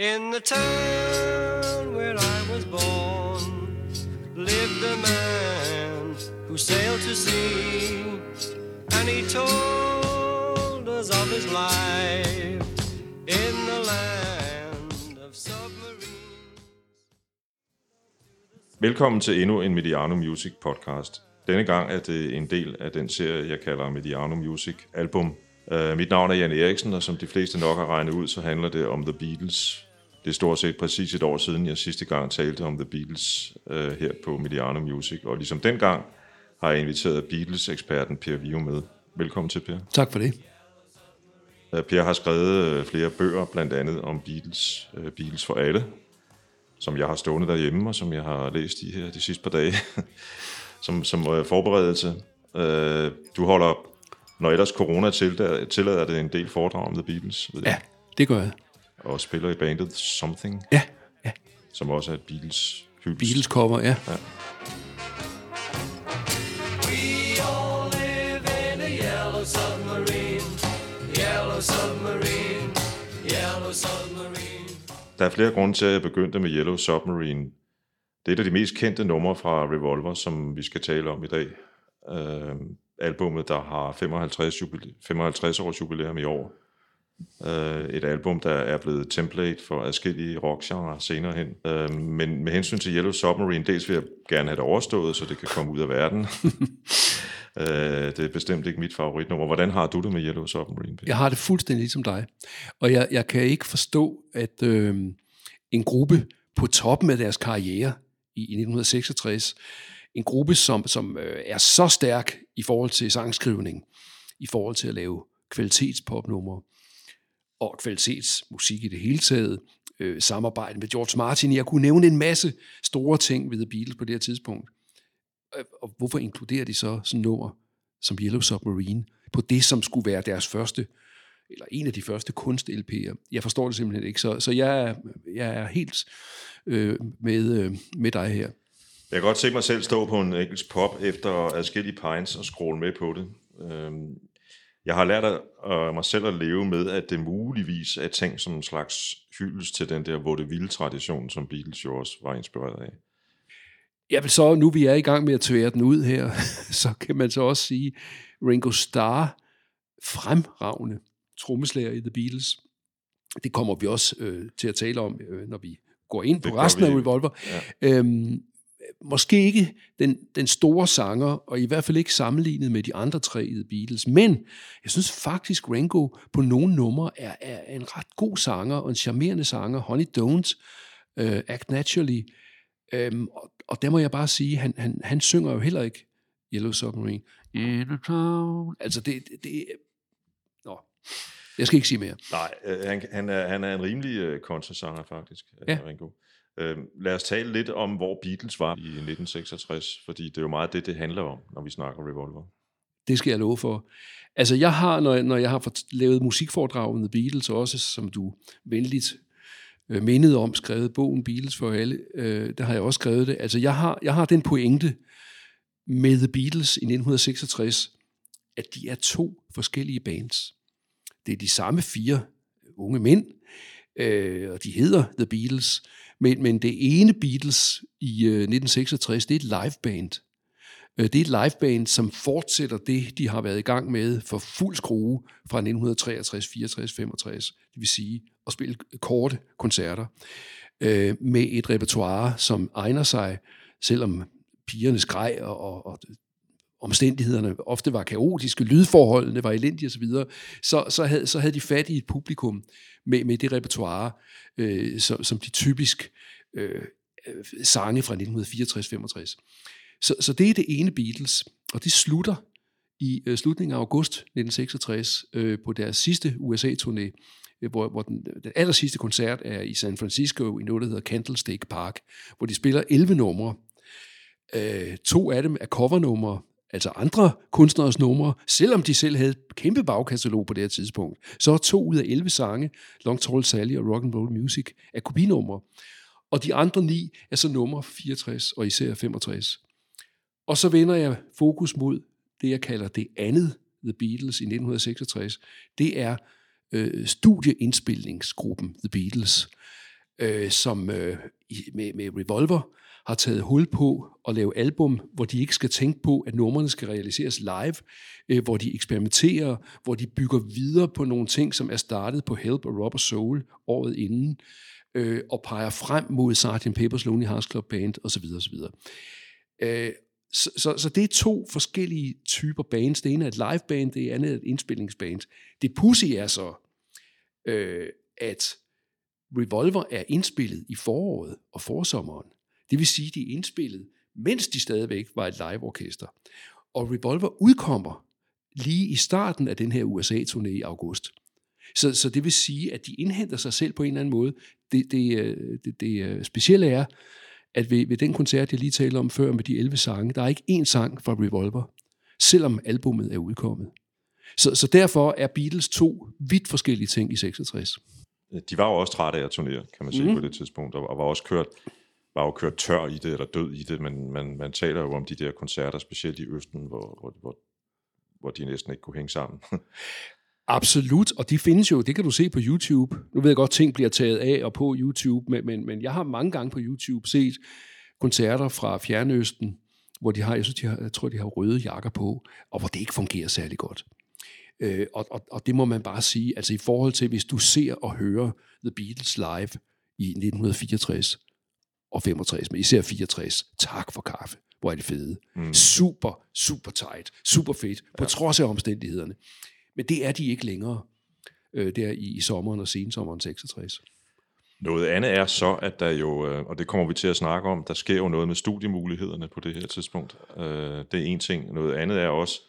In the town where I was born lived a man who sailed to sea, and he told us of his life in the land of submarines. Velkommen til endnu en Mediano Music podcast. Denne gang er det en del af den serie, jeg kalder Mediano Music Album. Uh, mit navn er Jan Eriksen, og som de fleste nok har regnet ud, så handler det om The Beatles. Det er stort set præcis et år siden, jeg sidste gang talte om The Beatles uh, her på Mediano Music. Og ligesom dengang har jeg inviteret Beatles-eksperten Per Vio med. Velkommen til, Per. Tak for det. Uh, Per har skrevet uh, flere bøger, blandt andet om Beatles, uh, Beatles for alle, som jeg har stående derhjemme, og som jeg har læst i her de sidste par dage, som, som forberedelse. Du holder, når ellers corona tillader, tillader det en del foredrag om The Beatles, ved Ja, det gør jeg. Og spiller i bandet Something, Ja, ja. som også er et Beatles hyldest. Beatles cover, ja. We all live in a yellow submarine, yellow submarine, yellow submarine. Der er flere grunde til, at jeg begyndte med Yellow Submarine. Det er et af de mest kendte numre fra Revolver, som vi skal tale om i dag. Uh, albummet, der har 55, jubile- 55 års jubilæum i år. Uh, et album, der er blevet template for adskillige rockgenre senere hen. Uh, men med hensyn til Yellow Submarine, dels vil jeg gerne have det overstået, så det kan komme ud af verden. uh, det er bestemt ikke mit favoritnummer. Hvordan har du det med Yellow Submarine? Jeg har det fuldstændig ligesom dig. Og jeg, jeg kan ikke forstå, at øh, en gruppe på toppen af deres karriere i, i 1966, en gruppe, som, som øh, er så stærk i forhold til sangskrivning, i forhold til at lave kvalitetspopnumre og kvalitetsmusik i det hele taget, øh, samarbejde med George Martin. Jeg kunne nævne en masse store ting ved The Beatles på det her tidspunkt. Øh, og hvorfor inkluderer de så sådan nummer som Yellow Submarine på det, som skulle være deres første, eller en af de første kunst-LP'er? Jeg forstår det simpelthen ikke, så, så jeg, jeg er helt øh, med, øh, med dig her. Jeg kan godt se mig selv stå på en engelsk pop efter adskillige pints og scrolle med på det. Øhm, jeg har lært at, øh, mig selv at leve med, at det muligvis er ting som en slags hyldest til den der vaudeville tradition, som Beatles jo også var inspireret af. Vil så, nu vi er i gang med at tvære den ud her, så kan man så også sige, Ringo Starr, fremragende trommeslager i The Beatles. Det kommer vi også øh, til at tale om, øh, når vi går ind på Det resten af. Revolver. Ja. Øhm, måske ikke den, den store sanger, og i hvert fald ikke sammenlignet med de andre tre i The Beatles, men jeg synes faktisk, Ringo på nogle numre er, er en ret god sanger, og en charmerende sanger. Honey Don't, uh, Act Naturally, Øhm, og, og der må jeg bare sige, han, han, han synger jo heller ikke Yellow Submarine. In a town. Altså det, det, det Nå, jeg skal ikke sige mere. Nej, øh, han, han, er, han er en rimelig øh, kontrasanger faktisk, Ja. ja. Ringo. Øh, lad os tale lidt om, hvor Beatles var i 1966, fordi det er jo meget det, det handler om, når vi snakker Revolver. Det skal jeg love for. Altså jeg har, når jeg, når jeg har lavet musikforedrag med Beatles, også som du venligt øh, mindede om, skrevet bogen Beatles for alle, øh, der har jeg også skrevet det. Altså jeg har, jeg har den pointe med The Beatles i 1966, at de er to forskellige bands. Det er de samme fire unge mænd, øh, og de hedder The Beatles, men, men det ene Beatles i øh, 1966, det er et liveband. Øh, Det er et liveband, som fortsætter det, de har været i gang med for fuld skrue fra 1963, 64, 65. Det vil sige at spille korte koncerter øh, med et repertoire, som egner sig, selvom pigerne skreg og, og, og omstændighederne ofte var kaotiske, lydforholdene var elendige osv., så, så, havde, så havde de fat i et publikum med, med det repertoire, øh, som, som de typisk øh, øh sange fra 1964-65. Så, så det er det ene Beatles, og det slutter i øh, slutningen af august 1966 øh, på deres sidste USA-turné, øh, hvor, hvor den, den aller sidste koncert er i San Francisco i noget, der hedder Candlestick Park, hvor de spiller 11 numre. Øh, to af dem er covernumre, altså andre kunstneres numre, selvom de selv havde et kæmpe bagkatalog på det her tidspunkt. Så er to ud af 11 sange, Long Tall Sally og Rock and Roll Music, er kopinumre. Og de andre ni er så numre 64 og især 65. Og så vender jeg fokus mod det, jeg kalder det andet The Beatles i 1966. Det er øh, studieindspilningsgruppen The Beatles øh, som øh, med, med Revolver har taget hul på at lave album, hvor de ikke skal tænke på, at numrene skal realiseres live, øh, hvor de eksperimenterer, hvor de bygger videre på nogle ting, som er startet på Help og Rubber Soul året inden, øh, og peger frem mod Sgt. Pepper's Lonely Hearts Club Band osv. osv. Øh, så, så, så det er to forskellige typer bands. Det ene er et liveband, det andet er et indspillingsband. Det pussy er så, øh, at Revolver er indspillet i foråret og forsommeren. Det vil sige, de er indspillet, mens de stadigvæk var et liveorkester. Og Revolver udkommer lige i starten af den her USA-turné i august. Så, så det vil sige, at de indhenter sig selv på en eller anden måde. Det, det, øh, det, det øh, specielle er, at ved, ved den koncert, jeg lige talte om før med de 11 sange, der er ikke én sang fra Revolver, selvom albummet er udkommet. Så, så derfor er Beatles to vidt forskellige ting i 66. De var jo også trætte af at turnere, kan man sige, mm. på det tidspunkt, og var også kørt, var jo kørt tør i det, eller død i det, men man, man taler jo om de der koncerter, specielt i Østen, hvor, hvor, hvor, hvor de næsten ikke kunne hænge sammen. Absolut, og de findes jo, det kan du se på YouTube. Nu ved jeg godt, ting bliver taget af og på YouTube, men, men, men jeg har mange gange på YouTube set koncerter fra Fjernøsten, hvor de har, jeg, synes, de har, jeg tror, de har røde jakker på, og hvor det ikke fungerer særlig godt. Øh, og, og, og det må man bare sige, altså i forhold til, hvis du ser og hører The Beatles live i 1964 og 65, men især 64, tak for kaffe, hvor er det fede. Mm. Super, super tight, super fedt, på ja. trods af omstændighederne. Men det er de ikke længere, øh, der i, i sommeren og sensommeren 66. Noget andet er så, at der jo, øh, og det kommer vi til at snakke om, der sker jo noget med studiemulighederne på det her tidspunkt. Øh, det er en ting. Noget andet er også,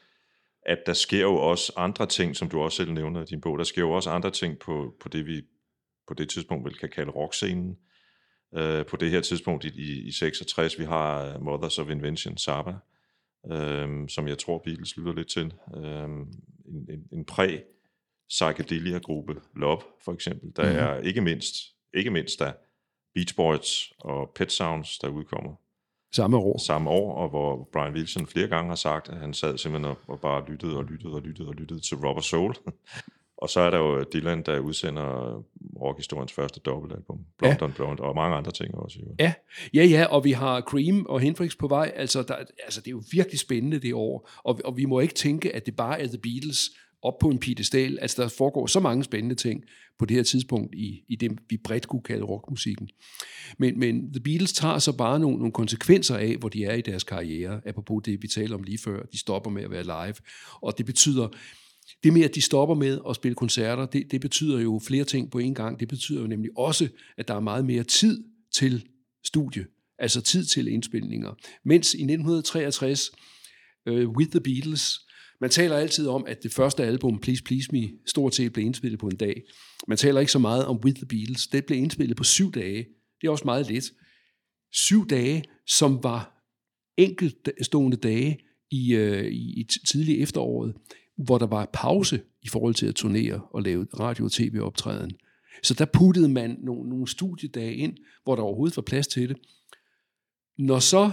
at der sker jo også andre ting, som du også selv nævner i din bog. Der sker jo også andre ting på, på det, vi på det tidspunkt vil kan kalde rockscenen. Uh, på det her tidspunkt i, i, i 66, vi har Mothers of Invention, Saba, uh, som jeg tror Beatles lytter lidt til. Uh, en, en, en præ psychedelia-gruppe, Love for eksempel. Der mm-hmm. er ikke mindst, ikke mindst der Beach Boys og Pet Sounds, der udkommer. Samme år. Samme år, og hvor Brian Wilson flere gange har sagt, at han sad simpelthen og, bare lyttede og lyttede og lyttede og lyttede til Robert Soul. og så er der jo Dylan, der udsender rockhistoriens første dobbeltalbum, Blond ja. on Blond, og mange andre ting også. Jo. Ja. ja, ja, og vi har Cream og Hendrix på vej. Altså, der, altså det er jo virkelig spændende det år, og, og vi må ikke tænke, at det bare er The Beatles, op på en piedestal. Altså, der foregår så mange spændende ting på det her tidspunkt i, i det, vi bredt kunne kalde rockmusikken. Men, men The Beatles tager så bare nogle, nogle konsekvenser af, hvor de er i deres karriere, apropos det, vi talte om lige før. De stopper med at være live, og det betyder, det med, at de stopper med at spille koncerter, det, det betyder jo flere ting på en gang. Det betyder jo nemlig også, at der er meget mere tid til studie, altså tid til indspilninger. Mens i 1963, uh, øh, With the Beatles, man taler altid om, at det første album, Please Please Me, stort set blev indspillet på en dag. Man taler ikke så meget om With the Beatles. Det blev indspillet på syv dage. Det er også meget lidt. Syv dage, som var enkeltstående dage i, øh, i tidlig efteråret, hvor der var pause i forhold til at turnere og lave radio- og tv-optræden. Så der puttede man nogle, nogle studiedage ind, hvor der overhovedet var plads til det. Når så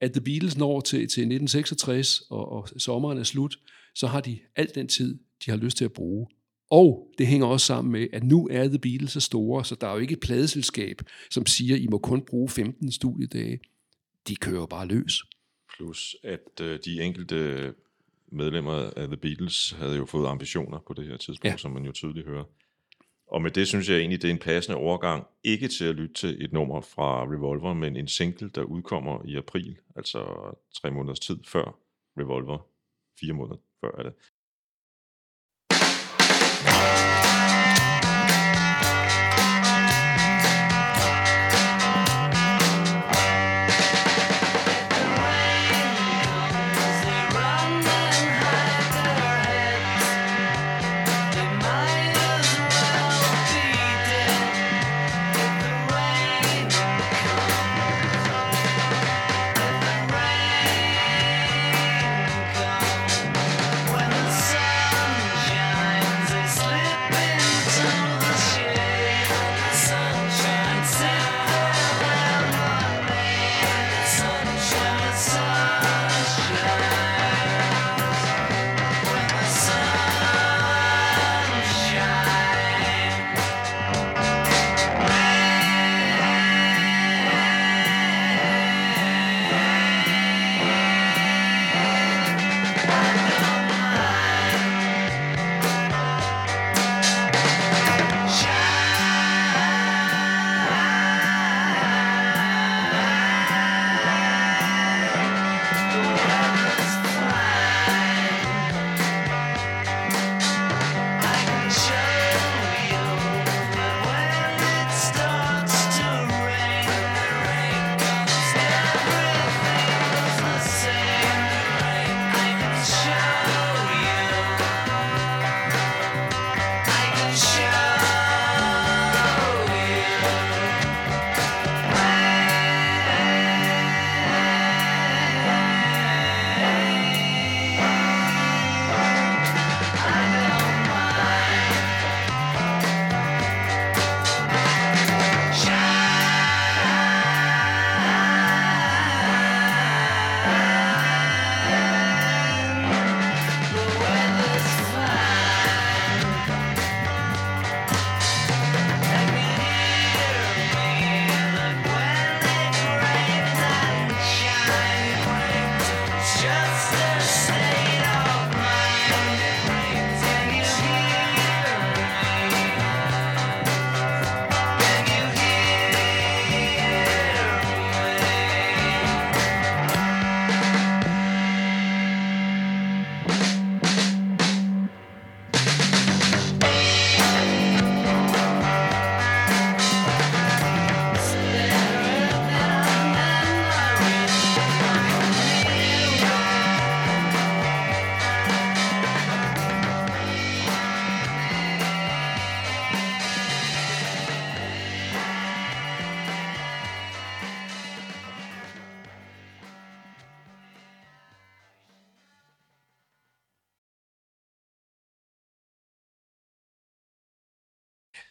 at The Beatles når til, til 1966, og, og sommeren er slut, så har de alt den tid, de har lyst til at bruge. Og det hænger også sammen med, at nu er The Beatles så store, så der er jo ikke et pladeselskab, som siger, I må kun bruge 15 studiedage. De kører bare løs. Plus, at øh, de enkelte medlemmer af The Beatles havde jo fået ambitioner på det her tidspunkt, ja. som man jo tydeligt hører. Og med det synes jeg egentlig, det er en passende overgang, ikke til at lytte til et nummer fra Revolver, men en single, der udkommer i april, altså tre måneders tid før Revolver. Fire måneder før er det.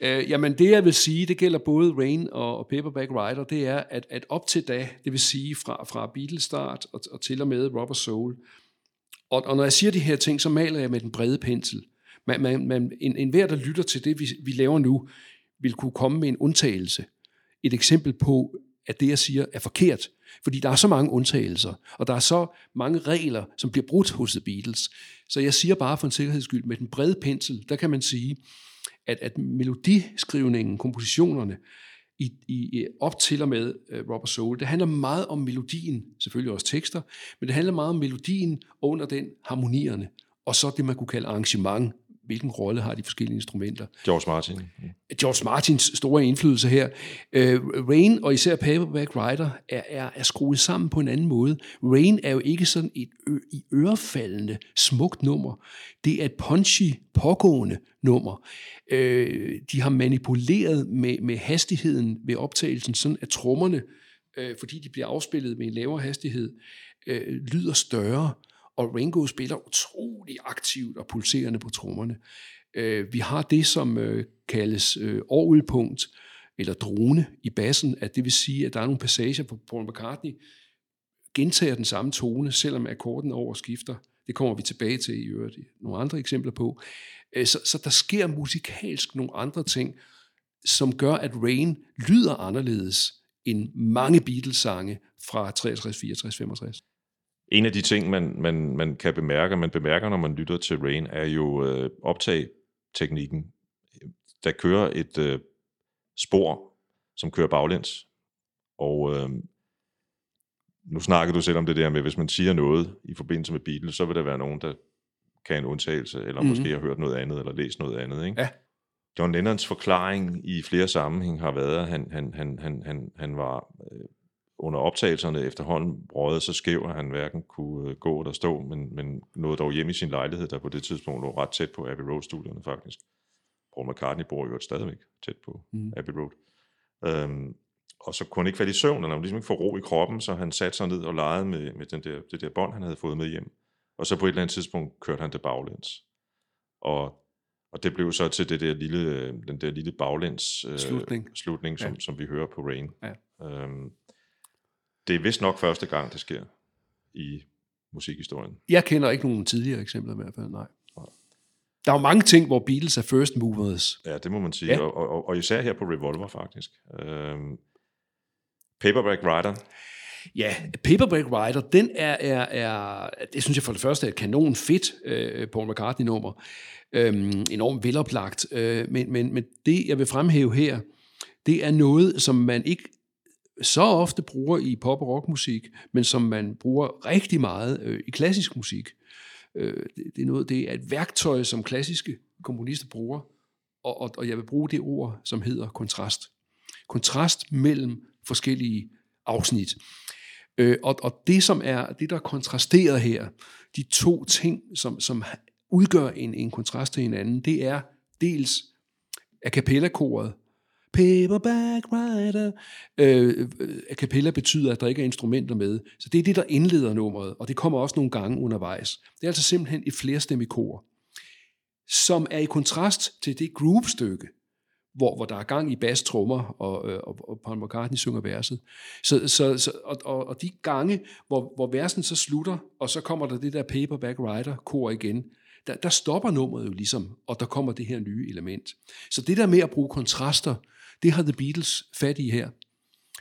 Øh, jamen det jeg vil sige, det gælder både Rain og, og Paperback Writer, det er, at, at op til da, det vil sige fra, fra Beatles start og, og til og med Rubber Soul, og, og når jeg siger de her ting, så maler jeg med den brede pensel. Man, man, man, en, en hver, der lytter til det, vi, vi laver nu, vil kunne komme med en undtagelse. Et eksempel på, at det, jeg siger, er forkert. Fordi der er så mange undtagelser, og der er så mange regler, som bliver brudt hos The Beatles. Så jeg siger bare for en sikkerheds skyld, med den brede pensel, der kan man sige, at, at melodiskrivningen, kompositionerne, i, i, op til og med uh, Robert Soul, det handler meget om melodien, selvfølgelig også tekster, men det handler meget om melodien under den harmonierne, og så det, man kunne kalde arrangement, hvilken rolle har de forskellige instrumenter. George Martin. George Martins store indflydelse her. Uh, Rain og især Paperback Writer er, er, er skruet sammen på en anden måde. Rain er jo ikke sådan et ø- i ørefaldende smukt nummer. Det er et punchy, pågående nummer. Uh, de har manipuleret med, med hastigheden ved optagelsen, sådan at trommerne, uh, fordi de bliver afspillet med en lavere hastighed, uh, lyder større og Ringo spiller utrolig aktivt og pulserende på trommerne. Øh, vi har det, som øh, kaldes øh, orgelpunkt, eller drone i bassen, at det vil sige, at der er nogle passager på Paul McCartney, gentager den samme tone, selvom akkorden over skifter. Det kommer vi tilbage til i øvrigt nogle andre eksempler på. Øh, så, så der sker musikalsk nogle andre ting, som gør, at Rain lyder anderledes end mange Beatles-sange fra 63, 64, 65. En af de ting, man, man, man kan bemærke, man bemærker, når man lytter til Rain, er jo øh, optagteknikken. Der kører et øh, spor, som kører baglæns. Og øh, nu snakker du selv om det der med, hvis man siger noget i forbindelse med Beatles, så vil der være nogen, der kan en undtagelse, eller mm-hmm. måske har hørt noget andet, eller læst noget andet. Ikke? Ja. John Lennons forklaring i flere sammenhæng har været, at han, han, han, han, han, han var øh, under optagelserne efterhånden brødet så skæv, at han hverken kunne øh, gå eller stå, men, men nåede dog hjem i sin lejlighed, der på det tidspunkt lå ret tæt på Abbey Road-studierne faktisk. Paul McCartney bor jo stadigvæk tæt på mm. Abbey Road. Øhm, og så kunne han ikke falde i søvn, eller han ligesom ikke få ro i kroppen, så han satte sig ned og legede med, med den der, det der bånd, han havde fået med hjem. Og så på et eller andet tidspunkt kørte han det baglæns. Og, og det blev så til det der lille, den der lille baglæns øh, slutning, slutning som, ja. som vi hører på Rain. Ja. Øhm, det er vist nok første gang, det sker i musikhistorien. Jeg kender ikke nogen tidligere eksempler i hvert fald, nej. Der er jo mange ting, hvor Beatles er first movers. Ja, det må man sige. Ja. Og, og, og især her på Revolver, faktisk. Øhm, Paperback Writer. Ja, Paperback Writer, den er, er, er, det synes jeg for det første er et kanon fedt øh, Paul McCartney-nummer. Øhm, enormt veloplagt. Øh, men, men, men det, jeg vil fremhæve her, det er noget, som man ikke så ofte bruger i pop- og rockmusik, men som man bruger rigtig meget øh, i klassisk musik. Øh, det, det, er noget, det er et værktøj, som klassiske komponister bruger, og, og, og jeg vil bruge det ord, som hedder kontrast. Kontrast mellem forskellige afsnit. Øh, og, og det, som er det, der er kontrasteret her, de to ting, som, som udgør en, en kontrast til hinanden, det er dels a cappella-koret, Paperback Rider. Øh, øh, a cappella betyder, at der ikke er instrumenter med. Så det er det, der indleder nummeret, og det kommer også nogle gange undervejs. Det er altså simpelthen et flerstemmigt kor, som er i kontrast til det groove-stykke, hvor, hvor der er gang i bass, trommer, og, øh, og, og Paul McCartney synger verset. Så, så, så, og, og, og de gange, hvor, hvor versen så slutter, og så kommer der det der Paperback Rider-kor igen, der, der stopper nummeret jo ligesom, og der kommer det her nye element. Så det der med at bruge kontraster, det har The Beatles fat i her.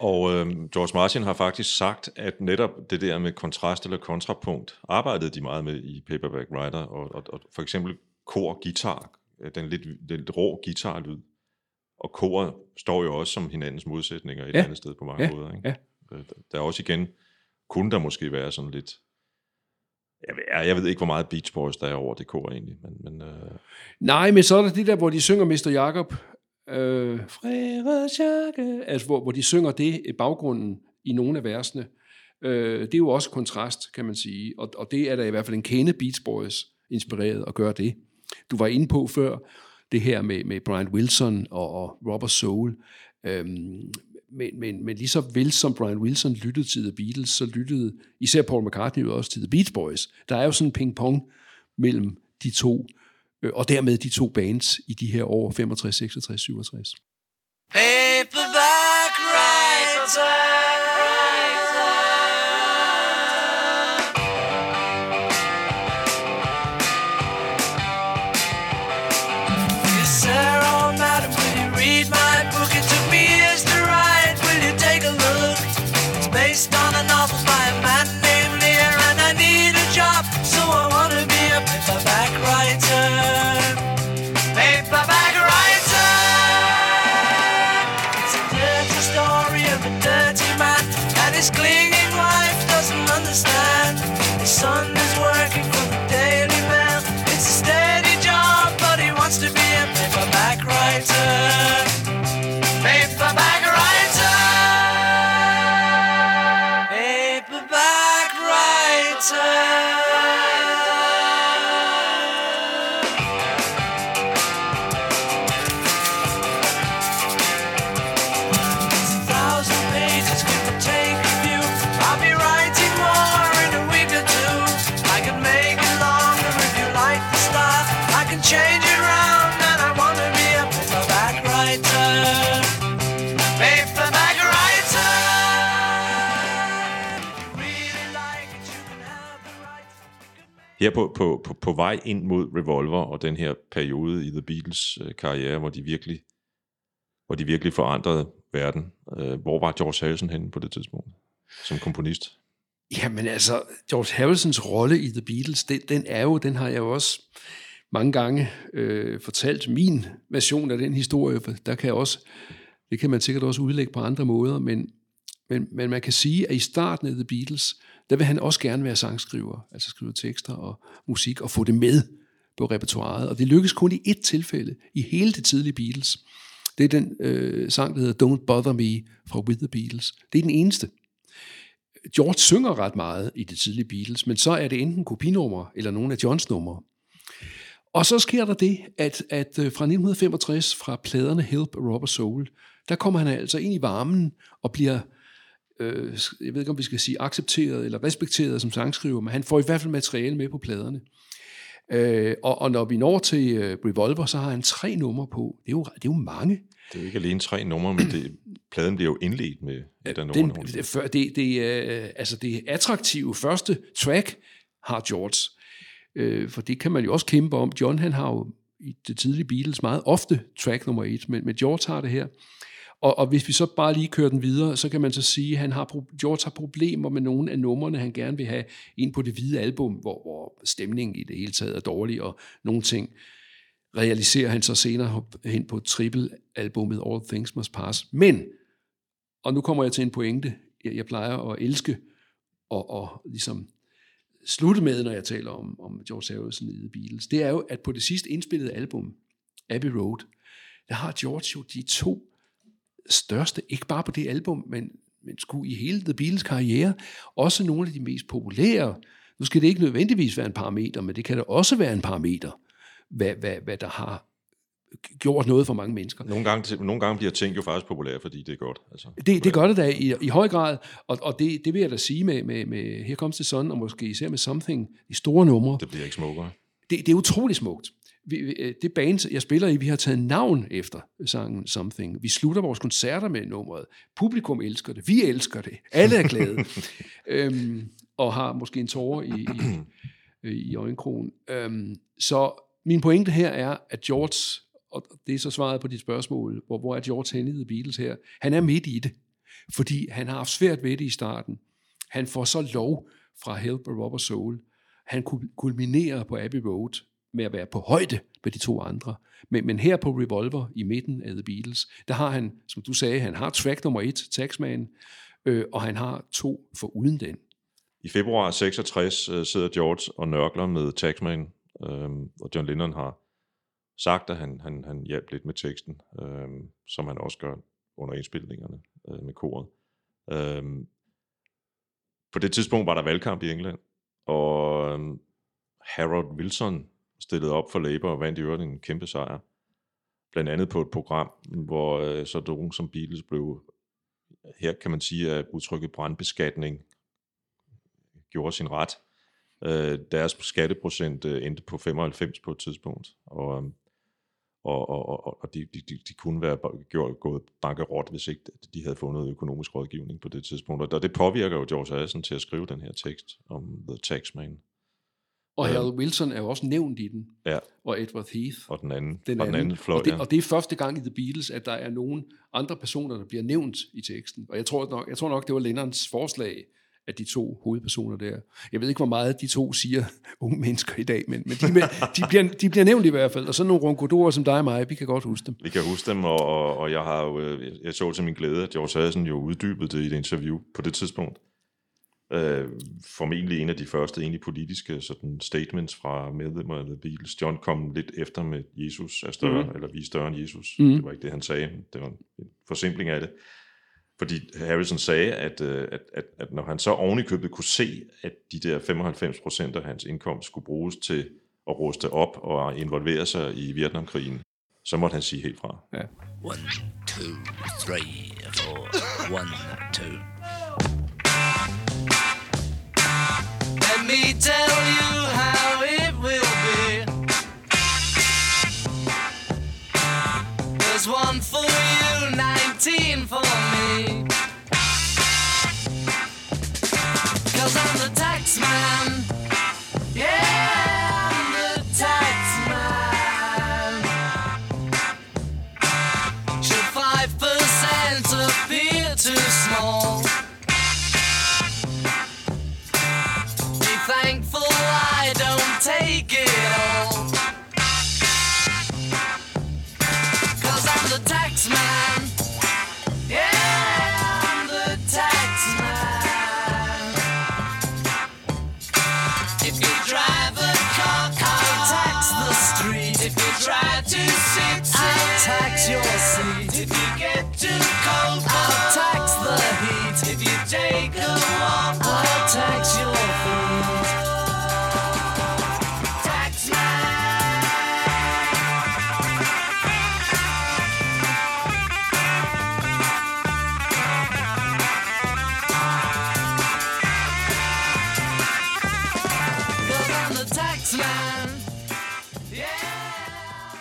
Og øh, George Martin har faktisk sagt, at netop det der med kontrast eller kontrapunkt, arbejdede de meget med i Paperback Writer, og, og, og for eksempel kor, guitar, den lidt, den lidt rå guitarlyd. Og kor står jo også som hinandens modsætninger et ja. andet sted på mange ja. måder. Ikke? Ja. Der er også igen, kunne der måske være sådan lidt jeg ved, jeg ved ikke, hvor meget Beach Boys der er over det kor egentlig. Men, men, øh... Nej, men så er der det der, hvor de synger Mr. Jakob. Øh, altså, hvor, hvor de synger det i baggrunden i nogle af versene. Øh, det er jo også kontrast, kan man sige. Og, og det er der i hvert fald en kende Beach Boys inspireret at gøre det. Du var inde på før, det her med, med Brian Wilson og, og Robert Soul. Øhm, men, men, men lige så vel som Brian Wilson lyttede til The Beatles, så lyttede især Paul McCartney jo også til The Beach Boys. Der er jo sådan en ping-pong mellem de to Øh, og dermed de to bands i de her år 65, 66, 67. Paperback writer. Her på, på, på, på vej ind mod Revolver og den her periode i The Beatles øh, karriere, hvor de virkelig hvor de virkelig forandrede verden. Øh, hvor var George Harrison henne på det tidspunkt som komponist? Jamen altså, George Harrisons rolle i The Beatles, den, den er jo, den har jeg jo også mange gange øh, fortalt min version af den historie, for der kan jeg også, det kan man sikkert også udlægge på andre måder, men, men, men man kan sige, at i starten af The Beatles, der vil han også gerne være sangskriver, altså skrive tekster og musik, og få det med på repertoireet. Og det lykkes kun i ét tilfælde i hele det tidlige Beatles. Det er den øh, sang, der hedder Don't Bother Me fra With the Beatles. Det er den eneste. George synger ret meget i det tidlige Beatles, men så er det enten kopinummer eller nogle af Johns numre. Og så sker der det, at, at øh, fra 1965, fra pladerne Help Robert Soul, der kommer han altså ind i varmen og bliver øh, jeg ved ikke om vi skal sige accepteret eller respekteret som sangskriver, men han får i hvert fald materiale med på pladerne. Øh, og, og når vi når til øh, Revolver, så har han tre numre på. Det er jo, det er jo mange. Det er jo ikke alene tre numre, men det, pladen bliver jo indledt med et af numrene. Det, det, det, øh, altså det attraktive første track har George. Øh, for det kan man jo også kæmpe om. John han har jo i det tidlige Beatles meget ofte track nummer et, men, men George har det her. Og, og hvis vi så bare lige kører den videre, så kan man så sige, at han har, George har problemer med nogle af numrene, han gerne vil have ind på det hvide album, hvor, hvor stemningen i det hele taget er dårlig, og nogle ting realiserer han så senere hen på triple-albummet All Things Must Pass. Men, og nu kommer jeg til en pointe, jeg, jeg plejer at elske og, og ligesom slutte med, når jeg taler om, om George Harrison i The Beatles, det er jo, at på det sidste indspillede album, Abbey Road, der har George jo de to største, ikke bare på det album, men, men sgu i hele The Beatles karriere, også nogle af de mest populære. Nu skal det ikke nødvendigvis være en parameter, men det kan da også være en parameter, hvad, hvad, hvad der har gjort noget for mange mennesker. Nogle gange, nogle gange bliver ting jo faktisk populære, fordi det er godt. Altså, det, det gør det da i, i høj grad, og, og det, det vil jeg da sige med, med, med Here Comes the Sun, og måske især med Something, de store numre. Det bliver ikke smukkere. Det, det er utrolig smukt vi, øh, det band, jeg spiller i, vi har taget navn efter sangen Something. Vi slutter vores koncerter med nummeret. Publikum elsker det. Vi elsker det. Alle er glade. øhm, og har måske en tårer i, i, i øjenkrogen. Øhm, så min pointe her er, at George, og det er så svaret på dit spørgsmål, hvor, hvor er George henne i The Beatles her? Han er midt i det, fordi han har haft svært ved det i starten. Han får så lov fra Help og Robert Soul. Han kulminerer på Abbey Road, med at være på højde med de to andre. Men, men her på Revolver i midten af The Beatles, der har han, som du sagde, han har track nummer et, Taxman, øh, og han har to for uden den. I februar 66 øh, sidder George og nørkler med Taxman, øh, og John Lennon har sagt, at han, han, han hjalp lidt med teksten, øh, som han også gør under indspilningerne øh, med koret. Øh, på det tidspunkt var der valgkamp i England, og øh, Harold Wilson stillede op for Labour og vandt i øvrigt en kæmpe sejr. Blandt andet på et program, hvor øh, så nogen som Beatles blev, her kan man sige, at udtrykket brandbeskatning gjorde sin ret. Øh, deres skatteprocent øh, endte på 95 på et tidspunkt, øhm, og, og, og, og, og de, de, de, de kunne være gjort, gået bankerot, hvis ikke de havde fundet økonomisk rådgivning på det tidspunkt. Og det påvirker jo George Addison til at skrive den her tekst om The Taxman. Og Harold Wilson er jo også nævnt i den, Ja, og Edward Heath. og den anden, Den og den anden fløj, og, det, ja. og det er første gang i The Beatles, at der er nogen andre personer, der bliver nævnt i teksten. Og jeg tror nok, jeg tror nok det var Lennons forslag, at de to hovedpersoner der. Jeg ved ikke, hvor meget de to siger unge mennesker i dag, men, men de, de, bliver, de bliver nævnt i hvert fald. Og sådan nogle ronkodorer som dig og mig, vi kan godt huske dem. Vi kan huske dem, og, og, og jeg har jo, jeg så til min glæde, at George Harrison jo uddybede det i et interview på det tidspunkt. Øh, formentlig en af de første egentlig politiske sådan, statements fra medlemmer af The Beatles. John kom lidt efter med Jesus er større, mm. eller vi er større end Jesus. Mm. Det var ikke det, han sagde. Det var en forsimpling af det. Fordi Harrison sagde, at, øh, at, at, at når han så oven i købet kunne se, at de der 95 procent af hans indkomst skulle bruges til at ruste op og involvere sig i Vietnamkrigen, så måtte han sige helt fra. One, two, three, four. One, two. Man.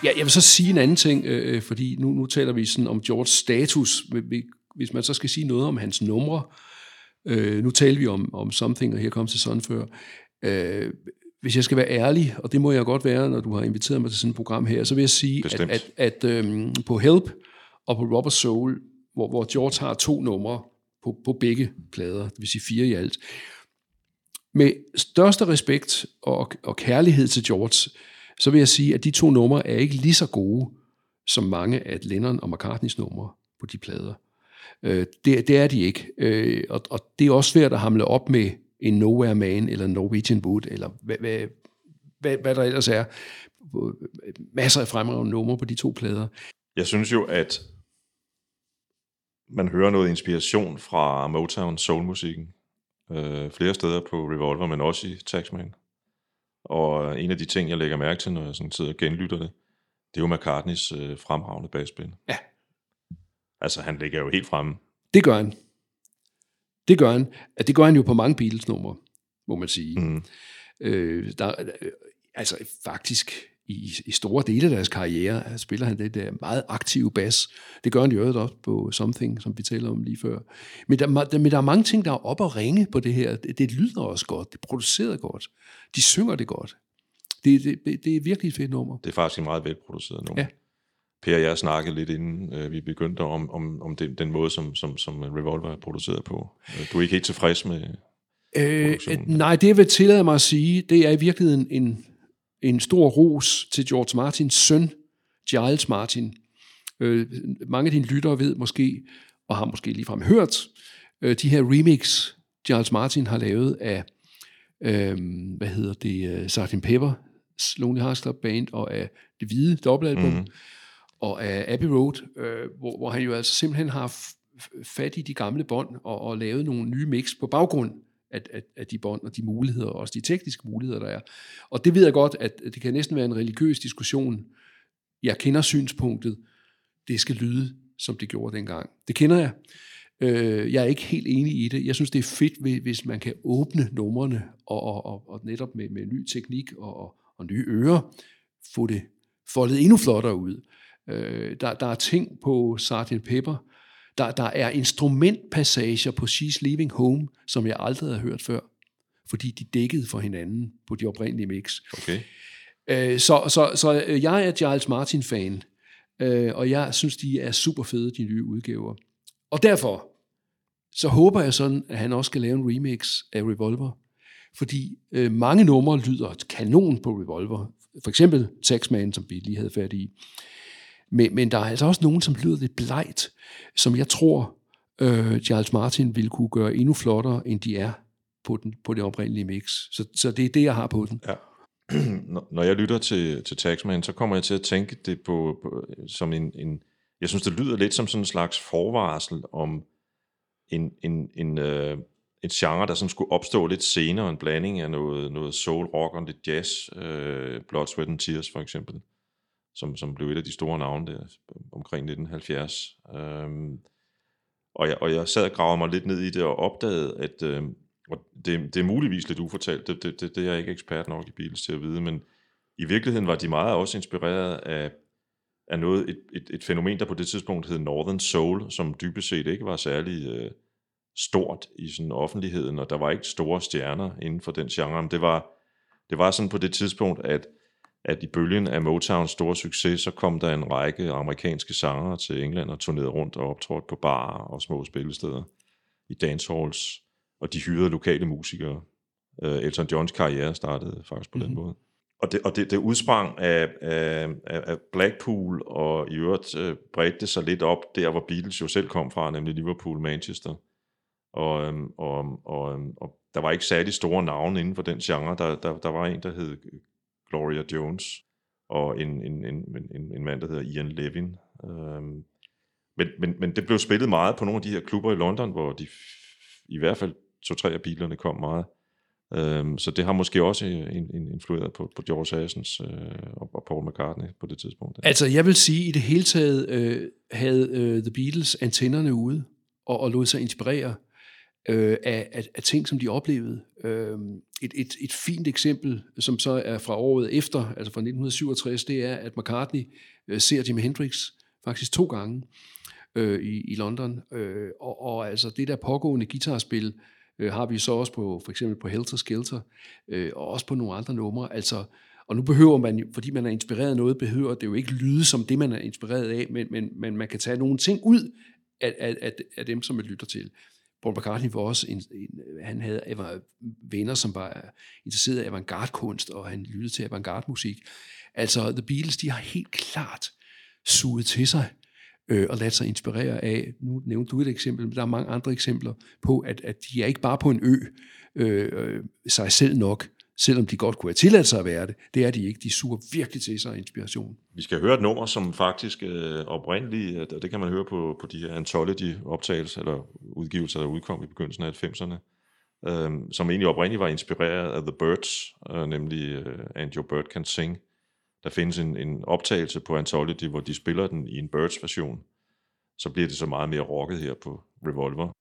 Ja, jeg vil så sige en anden ting, øh, fordi nu, nu taler vi sådan om George status. Hvis man så skal sige noget om hans numre, øh, nu taler vi om, om Something, og her kom til sådan før. Øh, hvis jeg skal være ærlig, og det må jeg godt være, når du har inviteret mig til sådan et program her, så vil jeg sige, at, Bestemt. at, at øhm, på Help og på Rubber Soul, hvor, hvor George har to numre på, på begge plader, det vil sige fire i alt, med største respekt og, og kærlighed til George, så vil jeg sige, at de to numre er ikke lige så gode som mange af Lennon og McCartneys numre på de plader. Øh, det, det er de ikke. Øh, og, og det er også svært at hamle op med en Nowhere Man eller Norwegian Wood, eller hvad, hvad, hvad, hvad der ellers er. Masser af fremragende numre på de to plader. Jeg synes jo, at man hører noget inspiration fra Motown soulmusikken. Øh, flere steder på Revolver, men også i Taxman. Og en af de ting, jeg lægger mærke til, når jeg sådan sidder og genlytter det, det er jo McCartneys øh, fremragende bagspil. Ja. Altså, han ligger jo helt fremme. Det gør han. Det gør han. At det gør han jo på mange Beatles-numre, må man sige. Mm. Øh, der, altså faktisk i, i store dele af deres karriere spiller han det der meget aktive bas. Det gør han jo også på Something, som vi taler om lige før. Men der, der, men der er mange ting, der er op og ringe på det her. Det, det lyder også godt. Det er produceret godt. De synger det godt. Det, det, det, det er virkelig et fedt nummer. Det er faktisk en meget velproduceret nummer. Ja. Per og jeg snakkede lidt inden øh, vi begyndte om, om, om den, den måde, som, som, som Revolver er produceret på. Øh, Du er ikke helt tilfreds med... Øh, nej, det jeg vil tillade mig at sige, det er i virkeligheden en, en stor ros til George Martins søn, Giles Martin. Øh, mange af dine lyttere ved måske, og har måske ligefrem hørt, øh, de her remix, Giles Martin har lavet af, øh, hvad hedder det, uh, Sgt. Pepper, Lonely Hearts Club Band, og af det hvide dobbeltalbum, mm. og af Abbey Road, øh, hvor, hvor han jo altså simpelthen har fat i de gamle bånd og, og lavet nogle nye mix på baggrund af, af, af de bånd og de muligheder, og også de tekniske muligheder, der er. Og det ved jeg godt, at det kan næsten være en religiøs diskussion. Jeg kender synspunktet, det skal lyde, som det gjorde dengang. Det kender jeg. Øh, jeg er ikke helt enig i det. Jeg synes, det er fedt, hvis- hvis man kan åbne numrene, og, og, og, og netop med, med ny teknik og, og, og nye ører, få det foldet endnu flottere ud. Øh, der, der er ting på Sgt. Pepper, der, der er instrumentpassager på She's Leaving Home, som jeg aldrig havde hørt før, fordi de dækkede for hinanden på de oprindelige mix. Okay. Øh, så, så, så øh, jeg er Giles Martin-fan, øh, og jeg synes, de er super fede, de nye udgaver. Og derfor, så håber jeg sådan, at han også skal lave en remix af Revolver. Fordi øh, mange numre lyder kanon på Revolver. For eksempel Taxman, som vi lige havde fat i. Men, men der er altså også nogen, som lyder lidt blegt, som jeg tror, øh, Charles Martin ville kunne gøre endnu flottere, end de er på, den, på det oprindelige mix. Så, så det er det, jeg har på den. Ja. Når- Når jeg lytter til, til Taxman, så kommer jeg til at tænke det på, på som en, en... Jeg synes, det lyder lidt som sådan en slags forvarsel om en, en, en, øh, en genre, der sådan skulle opstå lidt senere, en blanding af noget, noget soul, rock og lidt jazz. Øh, Blood, Sweat and Tears for eksempel, som, som blev et af de store navne der omkring 1970. Øhm, og, jeg, og jeg sad og gravede mig lidt ned i det og opdagede, at øh, og det, det er muligvis lidt ufortalt, det, det, det, det er jeg ikke ekspert nok i Beatles til at vide, men i virkeligheden var de meget også inspireret af, af noget, et, et, et fænomen, der på det tidspunkt hed Northern Soul, som dybest set ikke var særlig øh, stort i sådan offentligheden, og der var ikke store stjerner inden for den genre, men det var, det var sådan på det tidspunkt, at, at i bølgen af Motowns store succes, så kom der en række amerikanske sangere til England og turnerede rundt og optrådte på barer og små spillesteder i dancehalls, og de hyrede lokale musikere. Uh, Elton Johns karriere startede faktisk på mm-hmm. den måde. Og det, og det, det udsprang af, af, af Blackpool, og i øvrigt øh, bredte sig lidt op der, hvor Beatles jo selv kom fra, nemlig Liverpool, Manchester. Og, øhm, og, og, øhm, og der var ikke særlig store navne inden for den genre. Der, der, der var en, der hed Gloria Jones, og en, en, en, en, en mand, der hedder Ian Levin. Øhm, men, men, men det blev spillet meget på nogle af de her klubber i London, hvor de i hvert fald to-tre af bilerne kom meget. Øhm, så det har måske også en, en influeret på, på George Harrisons øh, og, og Paul McCartney på det tidspunkt. Altså, jeg vil sige, at i det hele taget øh, havde øh, The Beatles antennerne ude og, og lod sig inspirere øh, af, af, af ting, som de oplevede. Øh, et, et, et fint eksempel, som så er fra året efter, altså fra 1967, det er, at McCartney øh, ser Jimi Hendrix faktisk to gange øh, i, i London. Øh, og, og altså det der pågående guitarspil øh, har vi så også på for eksempel på Helter Skelter, øh, og også på nogle andre numre. Altså, og nu behøver man, jo- fordi man er inspireret af noget, behøver det jo ikke lyde som det, man er inspireret af, men, men, men man kan tage nogle ting ud af, af, af, af dem, som man lytter til. Paul McCartney var også en, en han havde var venner, som var interesseret i avantgarde-kunst, og han lyttede til avantgarde-musik. Altså, The Beatles, de har helt klart suget til sig øh, og ladt sig inspirere af, nu nævnte du et eksempel, men der er mange andre eksempler på, at, at de er ikke bare på en ø øh, øh sig selv nok, selvom de godt kunne have tilladt sig at være det. Det er de ikke. De suger virkelig til sig inspiration. Vi skal høre et nummer, som faktisk øh, oprindeligt, øh, og det kan man høre på, på de her anthology-optagelser, eller udgivelser, der udkom i begyndelsen af 90'erne, øh, som egentlig oprindeligt var inspireret af The Birds, øh, nemlig øh, And Your Bird Can Sing. Der findes en, en optagelse på Anthology, hvor de spiller den i en Birds-version. Så bliver det så meget mere rocket her på Revolver.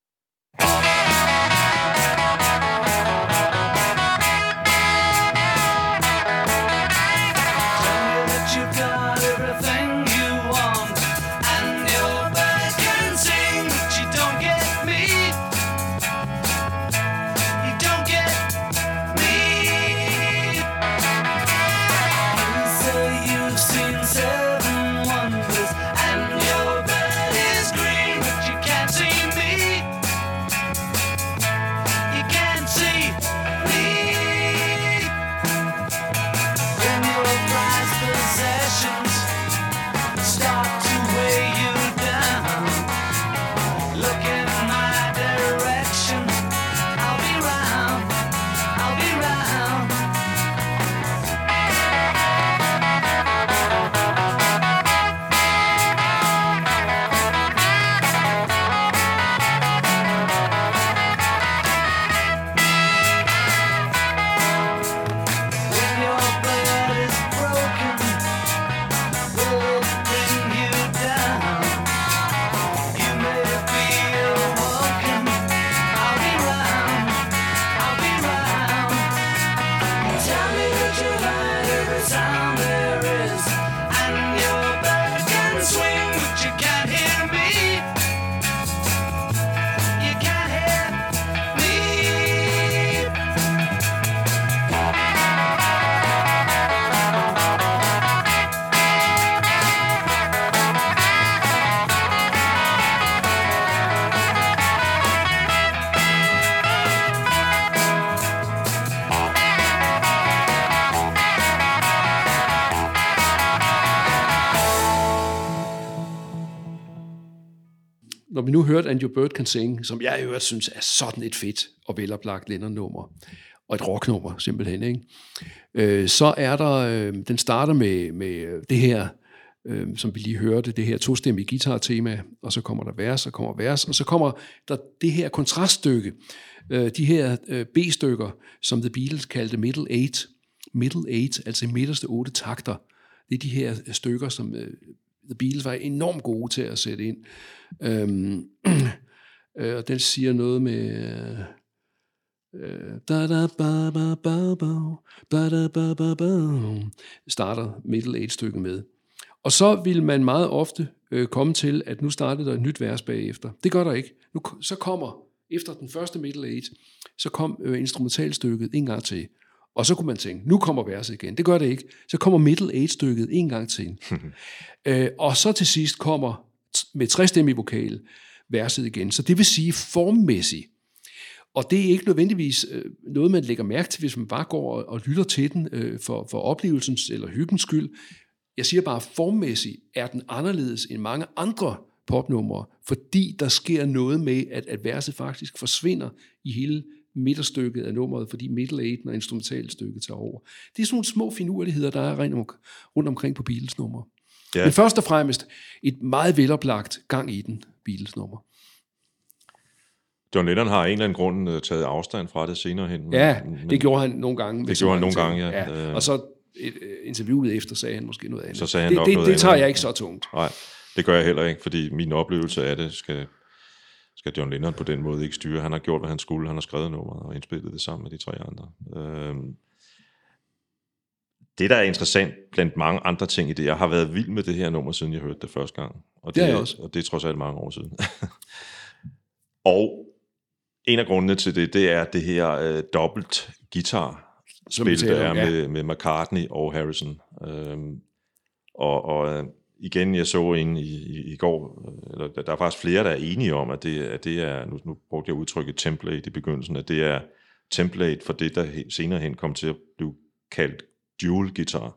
Vi nu hørte And Your Bird Can Sing, som jeg i øvrigt synes er sådan et fedt og veloplagt Lennon-nummer, og et rocknummer simpelthen, ikke? Øh, så er der, øh, den starter med, med det her, øh, som vi lige hørte, det her tostemmige guitar-tema, og så kommer der vers, og kommer vers, og så kommer der det her kontraststykke, øh, de her øh, B-stykker, som The Beatles kaldte middle eight, middle eight, altså midterste otte takter. Det er de her øh, stykker, som øh, The Beatles var enormt gode til at sætte ind. Øhm, øh, og den siger noget med... Øh, da da ba ba ba ba ba ba starter middle eight stykke med. Og så vil man meget ofte øh, komme til, at nu startede der et nyt vers bagefter. Det gør der ikke. Nu, så kommer, efter den første middle eight, så kom øh, instrumentalstykket en gang til. Og så kunne man tænke, nu kommer verset igen. Det gør det ikke. Så kommer middle eight stykket en gang til. øh, og så til sidst kommer med trestemmig vokal verset igen. Så det vil sige formmæssigt, og det er ikke nødvendigvis øh, noget, man lægger mærke til, hvis man bare går og, og lytter til den øh, for, for oplevelsens eller hyggens skyld. Jeg siger bare, formmæssigt er den anderledes end mange andre popnumre, fordi der sker noget med, at, at verset faktisk forsvinder i hele midterstykket af nummeret, fordi middle eight og instrumentalstykket tager over. Det er sådan nogle små finurligheder, der er rundt, om, rundt omkring på Beatles nummer. Ja. Ja. Men først og fremmest et meget veloplagt gang i den Beatles nummer. John Lennon har af en eller anden grund øh, taget afstand fra det senere hen. men- Ja, men- det gjorde han nogle gange. Det gjorde han nogle gange, ja. Øh. Og så et, øh, interviewet efter sagde han måske noget andet. Så sagde han det, nok det, noget det tager andet. jeg ikke så tungt. Nej, det gør jeg heller ikke, fordi min oplevelse af det skal, skal John Lennon på den måde ikke styre. Han har gjort, hvad han skulle. Han har skrevet nummeret og indspillet det sammen med de tre andre. Øhm, det, der er interessant blandt mange andre ting i det, jeg har været vild med det her nummer, siden jeg hørte det første gang. Og Det er jeg også. Og det er trods alt mange år siden. og en af grundene til det, det er det her øh, dobbelt guitar spil, der er ja. med, med McCartney og Harrison. Øhm, og, og øh, igen, jeg så en i, i, i går, øh, eller der, er faktisk flere, der er enige om, at det, at det er, nu, nu brugte jeg udtrykket template i begyndelsen, at det er template for det, der senere hen kom til at blive kaldt dual guitar.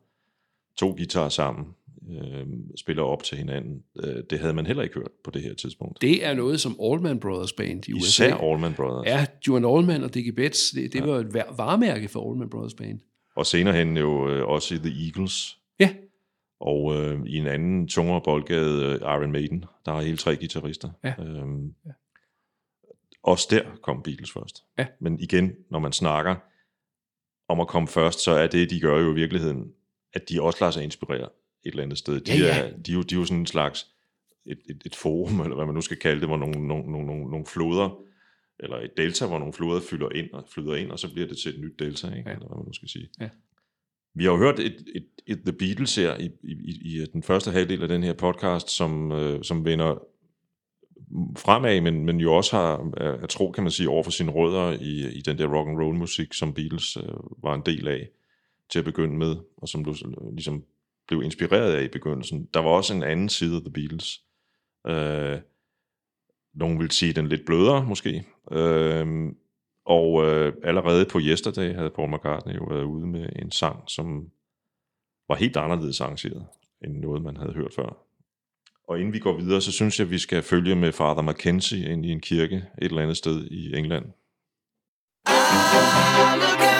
To guitarer sammen øh, spiller op til hinanden. Øh, det havde man heller ikke hørt på det her tidspunkt. Det er noget, som Allman Brothers Band i USA. Især Allman Brothers. Ja, Joan Allman og Dickie Betts, det, det var et var- varemærke for Allman Brothers Band. Og senere hen jo øh, også i The Eagles. Ja, Og øh, i en anden tungere boldgade, øh, Iron Maiden, der har hele tre guitarister. Ja. Øhm, Også der kom Beatles først. Ja. Men igen, når man snakker om at komme først, så er det, de gør jo i virkeligheden, at de også lader sig inspirere et eller andet sted. De, Ja, ja. Er, de, er, jo, de er jo sådan en slags et, et, et forum, eller hvad man nu skal kalde det, hvor nogle, nogle, nogle, nogle, nogle floder, eller et delta, hvor nogle floder fylder ind og flyder ind, og så bliver det til et nyt delta, ikke? Ja. eller hvad man nu skal sige. Ja. Vi har jo hørt et, et, et The Beatles her i, i, i, øh, den første halvdel af den her podcast, som, øh, som vender fremad, men, men jo også har er, er tro, kan man sige, over for sine rødder i, i den der rock and roll musik, som Beatles øh, var en del af til at begynde med, og som du ligesom blev inspireret af i begyndelsen. Der var også en anden side af The Beatles. Øh, nogen vil sige den lidt blødere, måske. Øh, og øh, allerede på Yesterday havde Paul McCartney jo været ude med en sang, som var helt anderledes arrangeret, end noget, man havde hørt før. Og inden vi går videre, så synes jeg, at vi skal følge med Father Mackenzie ind i en kirke et eller andet sted i England. Look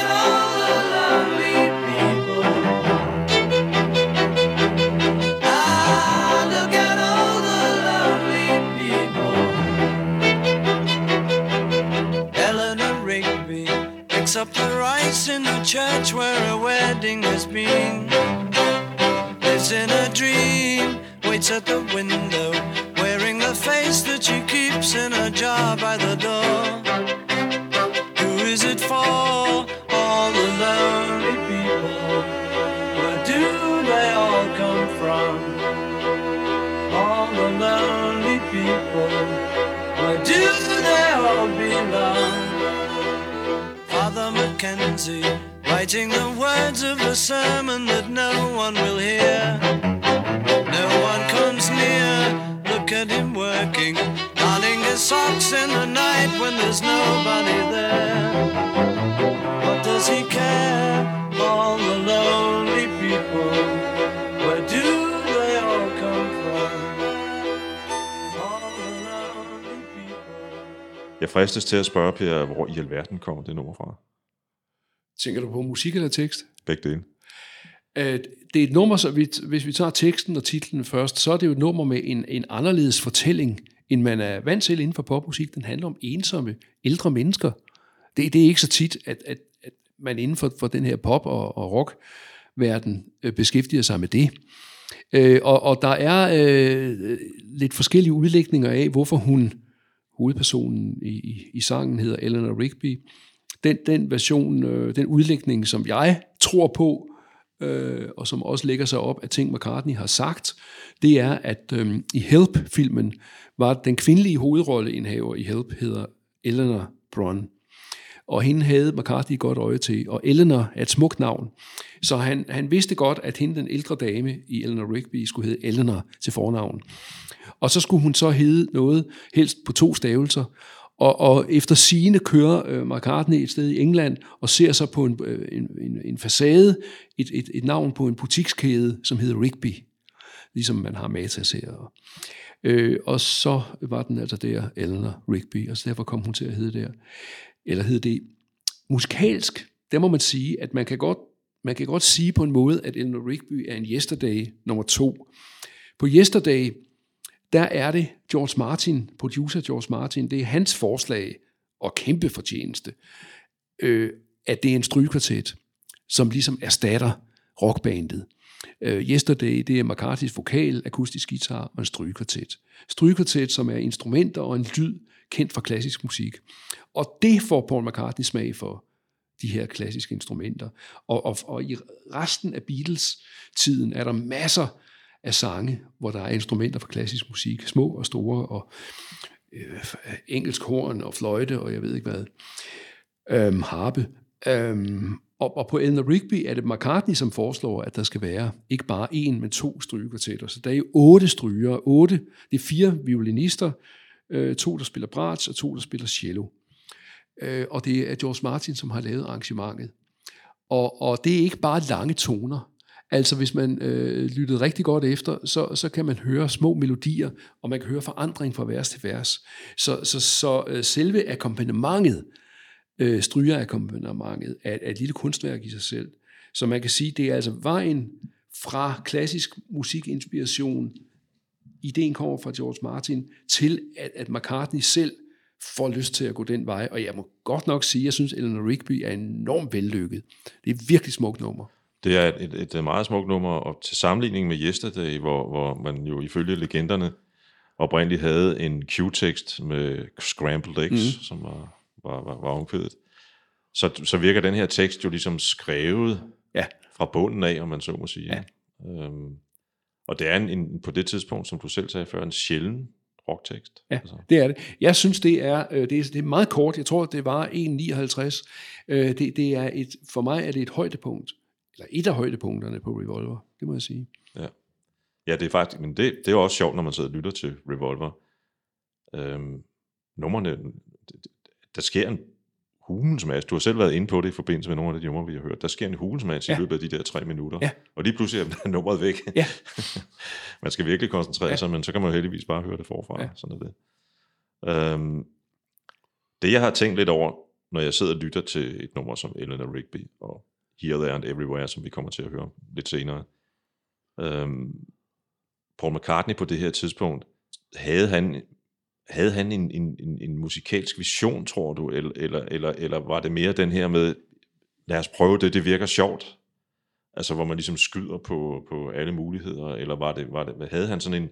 fristes til at spørge, Per, hvor i alverden kommer det nummer fra? Tænker du på musik eller tekst? Begge dele. Det er et nummer, så vi, hvis vi tager teksten og titlen først, så er det jo et nummer med en, en anderledes fortælling, end man er vant til inden for popmusik. Den handler om ensomme ældre mennesker. Det, det er ikke så tit, at, at, at man inden for, for den her pop- og, og rock-verden øh, beskæftiger sig med det. Øh, og, og der er øh, lidt forskellige udlægninger af, hvorfor hun, hovedpersonen i, i, i sangen, hedder Eleanor Rigby. Den, den version, øh, den udlægning, som jeg tror på, øh, og som også lægger sig op af ting, McCartney har sagt, det er, at øh, i Help-filmen var den kvindelige hovedrolleindhaver i Help, hedder Eleanor Bron. Og hende havde McCarthy et godt øje til, og Eleanor er et smukt navn. Så han, han vidste godt, at hende, den ældre dame i Eleanor Rigby, skulle hedde Eleanor til fornavn. Og så skulle hun så hedde noget, helst på to stavelser, og, og efter sigende kører øh, McCartney et sted i England og ser så på en, øh, en, en, en facade et, et, et navn på en butikskæde, som hedder Rigby, ligesom man har Matas her. Og, øh, og så var den altså der, Eleanor Rigby, og så derfor kom hun til at hedde der. Eller hed det musikalsk, der må man sige, at man kan godt, man kan godt sige på en måde, at Eleanor Rigby er en Yesterday nummer to. På Yesterday, der er det George Martin, producer George Martin, det er hans forslag og kæmpe fortjeneste, øh, at det er en strygekvartet, som ligesom erstatter rockbandet. Øh, Yesterday, det er McCarthy's vokal, akustisk guitar og en strygekvartet. Strygekvartet, som er instrumenter og en lyd kendt fra klassisk musik. Og det får Paul McCartney smag for, de her klassiske instrumenter. Og, og, og i resten af Beatles-tiden er der masser af sange, hvor der er instrumenter fra klassisk musik, små og store, og øh, engelsk horn og fløjte, og jeg ved ikke hvad, øhm, harpe. Øhm, og, og på Eleanor Rigby er det McCartney, som foreslår, at der skal være ikke bare en, men to strygekvartetter. Så der er jo otte stryger. Otte, det er fire violinister, øh, to, der spiller bratsch, og to, der spiller cello. Øh, og det er George Martin, som har lavet arrangementet. Og, og det er ikke bare lange toner. Altså hvis man øh, lyttede rigtig godt efter, så, så kan man høre små melodier, og man kan høre forandring fra vers til vers. Så, så, så øh, selve akkompagnementet, øh, strygerakkompagnementet, er, er et lille kunstværk i sig selv. Så man kan sige, det er altså vejen fra klassisk musikinspiration, ideen kommer fra George Martin, til at, at McCartney selv får lyst til at gå den vej. Og jeg må godt nok sige, at jeg synes, at Eleanor Rigby er enormt vellykket. Det er et virkelig smukt nummer. Det er et, et, et meget smukt nummer, og til sammenligning med Yesterday, hvor, hvor man jo ifølge legenderne oprindeligt havde en Q-tekst med scrambled eggs, mm. som var, var, var, var omkvædet, så, så virker den her tekst jo ligesom skrevet Ja. fra bunden af, om man så må sige. Ja. Øhm, og det er en, en, på det tidspunkt, som du selv sagde før, en sjælden rocktekst. Ja, Altså, det er det. Jeg synes, det er, øh, det er, det er meget kort. Jeg tror, det var 1,59. Øh, Det, det er et, for mig er det et højdepunkt. Eller et af højdepunkterne på Revolver, det må jeg sige. Ja, det er faktisk, men det, det er også sjovt, når man sidder og lytter til Revolver. Øhm, det- der sker en hulens masse. Du har selv været inde på det i forbindelse med nogle af de numre, vi har hørt. Der sker en hulens masse Ja. i løbet af de der tre minutter. Ja. Og lige pludselig er nummeret væk. Ja. man skal virkelig koncentrere Ja. sig, men så kan man jo heldigvis bare høre det forfra. Ja. Sådan er det. Øhm, det, jeg har tænkt lidt over, når jeg sidder og lytter til et nummer som Eleanor Rigby og Here, There and Everywhere, som vi kommer til at høre lidt senere. Øhm, Paul McCartney på det her tidspunkt, havde han, havde han en, en, en, en musikalsk vision, tror du, eller, eller, eller, eller var det mere den her med, lad os prøve det, det virker sjovt, altså hvor man ligesom skyder på, på alle muligheder, eller var det, var det, havde han sådan en,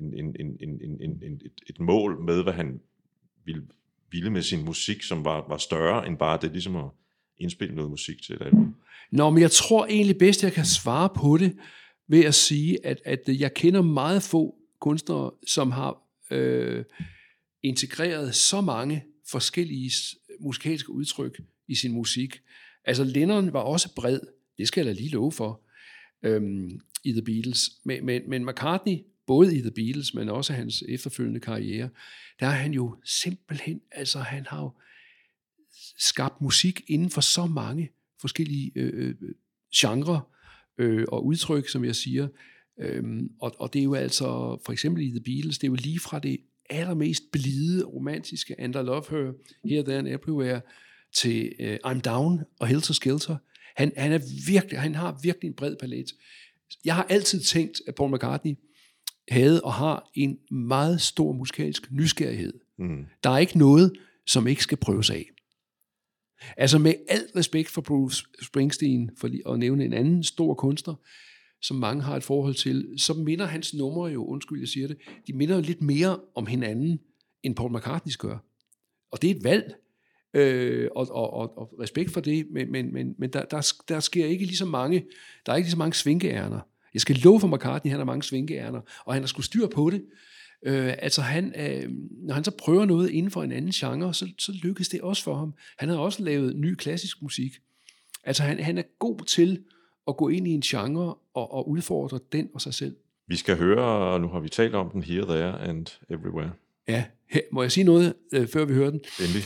en, en, en, en, en, en, et, et mål med, hvad han ville, ville med sin musik, som var, var større end bare det ligesom at indspille noget musik til et album? Nå, men jeg tror egentlig bedst, at jeg kan svare på det ved at sige, at, at jeg kender meget få kunstnere, som har øh, integreret så mange forskellige musikalske udtryk i sin musik. Altså Lennon var også bred, det skal jeg da lige love for, øhm, i The Beatles. Men, men, men McCartney, både i The Beatles, men også hans efterfølgende karriere, der er han jo simpelthen, altså han har jo skabt musik inden for så mange forskellige øh, øh, øh genrer øh, og udtryk, som jeg siger. Øhm, og, og det er jo altså, for eksempel i The Beatles, det er jo lige fra det allermest blide, romantiske And I Love Her, Here, There and Everywhere, til uh, I'm Down og Helter Skelter. Han, han, er virkelig, han har virkelig en bred palet. Jeg har altid tænkt, at Paul McCartney havde og har en meget stor musikalsk nysgerrighed. Mm. Der er ikke noget, som ikke skal prøves af. Altså med al respekt for Bruce Springsteen, for lige at nævne en anden stor kunstner, som mange har et forhold til, så minder hans numre jo, undskyld jeg siger det, de minder jo lidt mere om hinanden, end Paul McCartney's gør. Og det er et valg, øh, og, og, og, og respekt for det, men, men, men, men der, der, der sker ikke lige så mange, der er ikke lige så mange svinkeærner. Jeg skal love for McCartney, han har mange svinkeærner, og han har skulle styr på det. Øh, altså han, øh, når han så prøver noget inden for en anden genre, så, så lykkes det også for ham. Han har også lavet ny klassisk musik. Altså han, han er god til at gå ind i en genre og, og udfordre den og sig selv. Vi skal høre, og nu har vi talt om den, Here, There and Everywhere. Ja, her, må jeg sige noget, øh, før vi hører den? Endelig.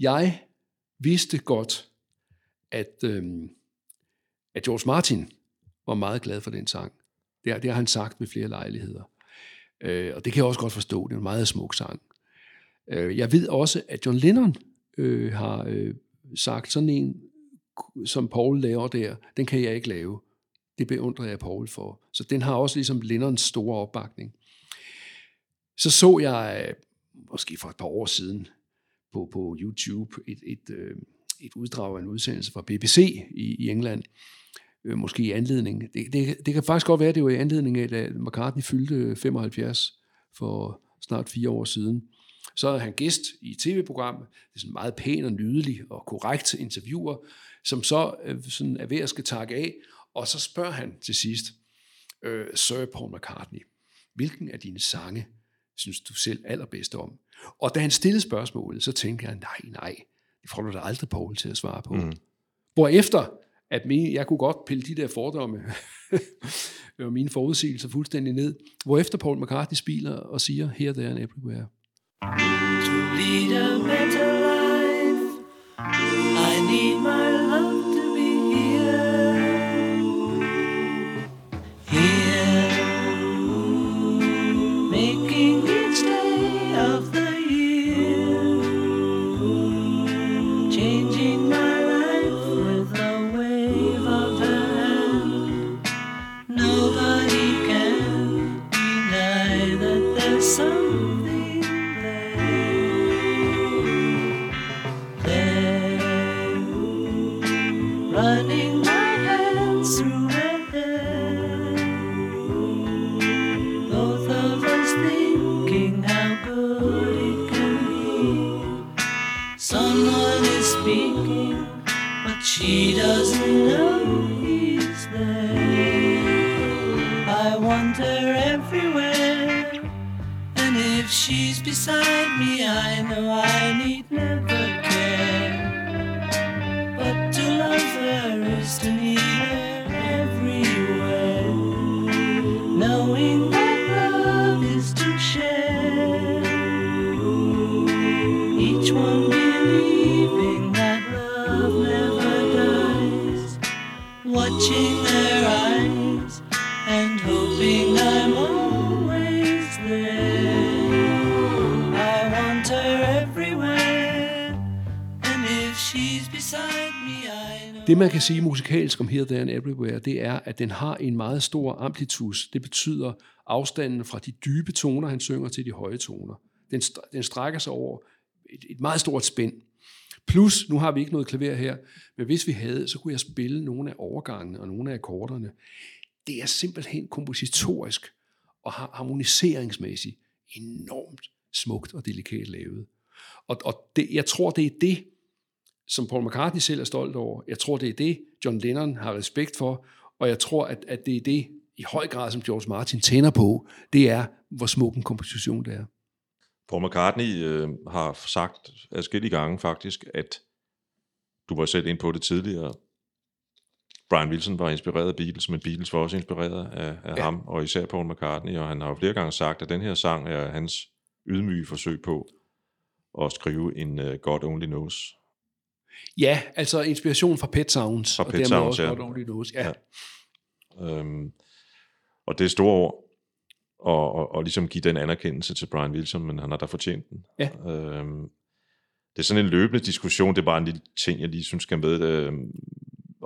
Jeg vidste godt, at, øh, at George Martin var meget glad for den sang. Det, har- det har han sagt ved flere lejligheder. Øh, og det kan jeg også godt forstå. Det er en meget smuk sang. Øh, jeg ved også, at John Lennon øh, har øh, sagt sådan en, som Paul laver der, den kan jeg ikke lave. Det beundrer jeg Paul for. Så den har også ligesom Lennons store opbakning. Så så jeg, øh, måske for et par år siden, på, på YouTube et, et, øh, et uddrag af en udsendelse fra BBC i, i England, øh, måske i anledning. Det, det, det kan faktisk godt være, at det var i anledning af, at McCartney fyldte 75 for snart fire år siden. Så er han gæst i et tv-program. Det er sådan meget pæn og nydelig og korrekt interviewer, som så øh, sådan er ved at skal takke af. Og så spørger han til sidst, øh, Sir Paul McCartney, hvilken af dine sange synes du selv allerbedst om? Og da han stillede spørgsmålet, så tænkte jeg, nej, nej, det får du da aldrig Paul til at svare på. Mm. Hvorefter, at jeg kunne godt pille de der fordomme og mine forudsigelser fuldstændig ned, hvorefter Paul McCartney spiler og siger, Here, There and Everywhere. Lead a better life. I need my Det, man kan sige musikalsk om Here, There and Everywhere, det er, at den har en meget stor amplitus. Det betyder afstanden fra de dybe toner, han synger, til de høje toner. Den, den strækker sig over et, et meget stort spænd. Plus, nu har vi ikke noget klaver her, men hvis vi havde, så kunne jeg spille nogle af overgangene og nogle af akkorderne. Det er simpelthen kompositorisk og harmoniseringsmæssigt enormt smukt og delikat lavet. Og, og det, jeg tror, det er det, som Paul McCartney selv er stolt over. Jeg tror, det er det, John Lennon har respekt for, og jeg tror, at, at det er det i høj grad, som George Martin tænder på, det er, hvor smuk en komposition det er. Paul McCartney øh, har sagt adskillige gange faktisk, at du var selv ind på det tidligere. Brian Wilson var inspireret af Beatles, men Beatles var også inspireret af, af ja. ham, og især Paul McCartney, og han har jo flere gange sagt, at den her sang er hans ydmyge forsøg på at skrive en uh, God Only Knows. Ja, altså inspiration fra Pet Sounds, Fra og Pet dermed Sounds, også ja. Only Knows. Ja. Ja. Øhm, og det er store ord. og, og, og ligesom give den anerkendelse til Brian Wilson, men han har da fortjent den. Ja. Øhm, det er sådan en løbende diskussion, det er bare en lille ting, jeg lige synes skal med, øhm,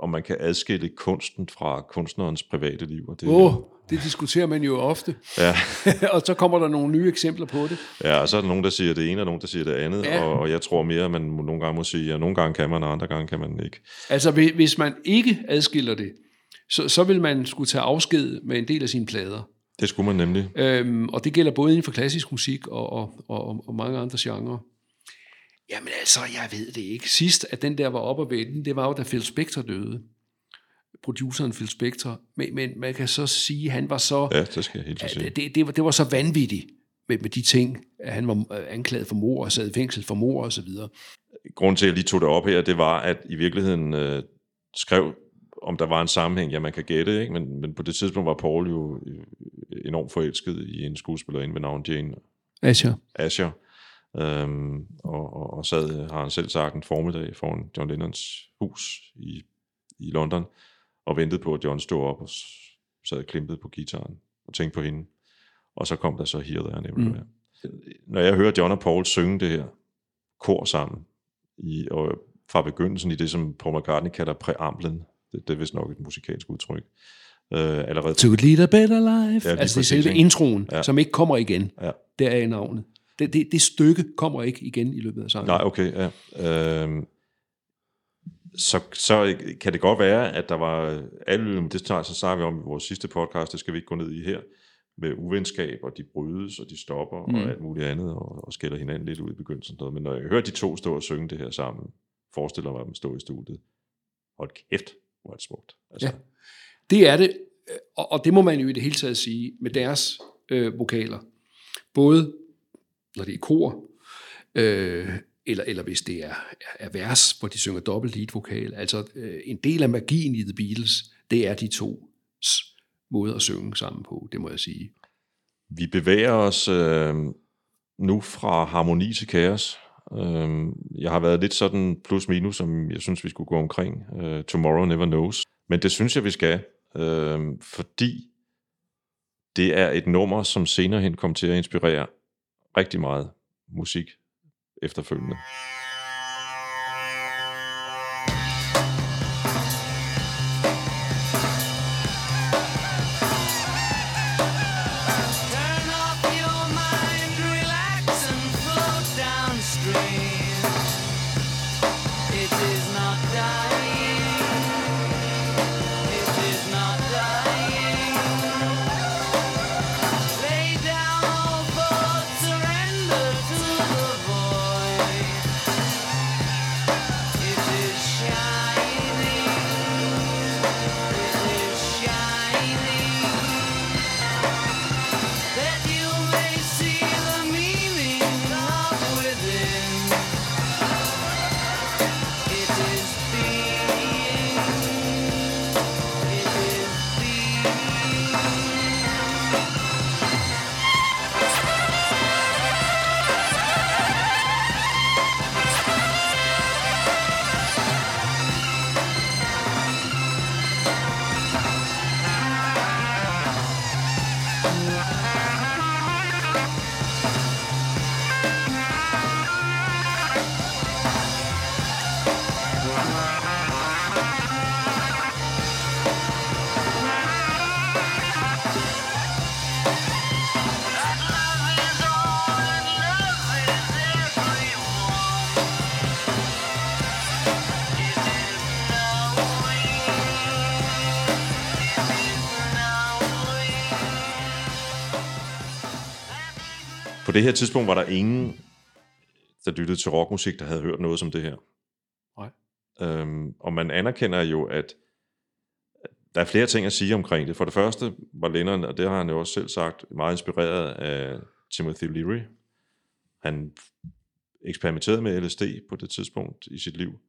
om man kan adskille kunsten fra kunstnerens private liv. Og det, Åh, oh, det diskuterer man jo ofte. ja, og så kommer der nogle nye eksempler på det. ja, og så er der nogen, der siger det ene, og nogen, der siger det andet, Ja. og, og jeg tror mere, at man nogle gange må sige, at nogle gange kan man, og andre gange kan man ikke. Altså, hvi- hvis man ikke adskiller det, så, så vil man skulle tage afsked med en del af sine plader. Det skulle man nemlig. Øhm, og det gælder både inden for klassisk musik og, og, og, og mange andre genrer. Jamen altså, jeg ved det ikke. Sidst, at den der var op og vende, det var jo, da Phil Spector døde. Produceren Phil Spector. Men, men man kan så sige, at han var så... Ja, det skal jeg helt sige. det, det, det, var, det var så vanvittigt med, med de ting, at han var øh, anklaget for mor og sad i fængsel for mor og så videre. Grunden til, at jeg lige tog det op her, det var, at i virkeligheden øh, skrev, om der var en sammenhæng, ja, man kan gætte, ikke? Men, men på det tidspunkt var Paul jo øh, enormt forelsket i en skuespillerinde ved navn Jane Asher. Asher, øhm, og, og, og sad, har han selv sagt, en formiddag foran John Lennons hus i, i London, og ventede på, at John stod op og sad klimpet på gitaren og tænkte på hende. Og så kom der så Here There and Everywhere. Mm. Når jeg hører John og Paul synge det her kor sammen, i, og fra begyndelsen i det, som Paul McCartney kalder præamblen, det, det er vist nok et musikalsk udtryk, øh, allerede To lead a better life. Ja, altså det er selve introen, ja. som ikke kommer igen. Ja. Der er navnet. Det, det, det stykke kommer ikke igen i løbet af sangen. Nej, okay, ja. Øhm, så, så kan det godt være, at der var alle, det tager, så snakker vi om i vores sidste podcast, det skal vi ikke gå ned i her, med uvenskab, og de brydes, og de stopper, mm. og alt muligt andet, og, og skælder hinanden lidt ud i begyndelsen. og Noget. Men når jeg hører de to stå og synge det her sammen, forestiller mig dem stå i studiet. Hold kæft, hvor er det smukt. Altså, Ja. Det er det, og, og det må man jo i det hele taget sige, med deres øh, vokaler. Både når det er kor, øh, eller, eller hvis det er, er vers, hvor de synger dobbelt lead vokal. Altså øh, en del af magien i The Beatles, det er de to måder at synge sammen på, det må jeg sige. Vi bevæger os øh, nu fra harmoni til kaos. Øh, jeg har været lidt sådan plus minus, som jeg synes, vi skulle gå omkring. Øh, Tomorrow Never Knows. Men det synes jeg, vi skal, øh, fordi det er et nummer, som senere hen kom til at inspirere rigtig meget musik efterfølgende. Det her tidspunkt var der ingen, der lyttede til rockmusik, der havde hørt noget som det her. Nej. Øhm, og man anerkender jo, at der er flere ting at sige omkring det. For det første var Lennon, og det har han jo også selv sagt, meget inspireret af Timothy Leary. Han eksperimenterede med LSD på det tidspunkt i sit liv.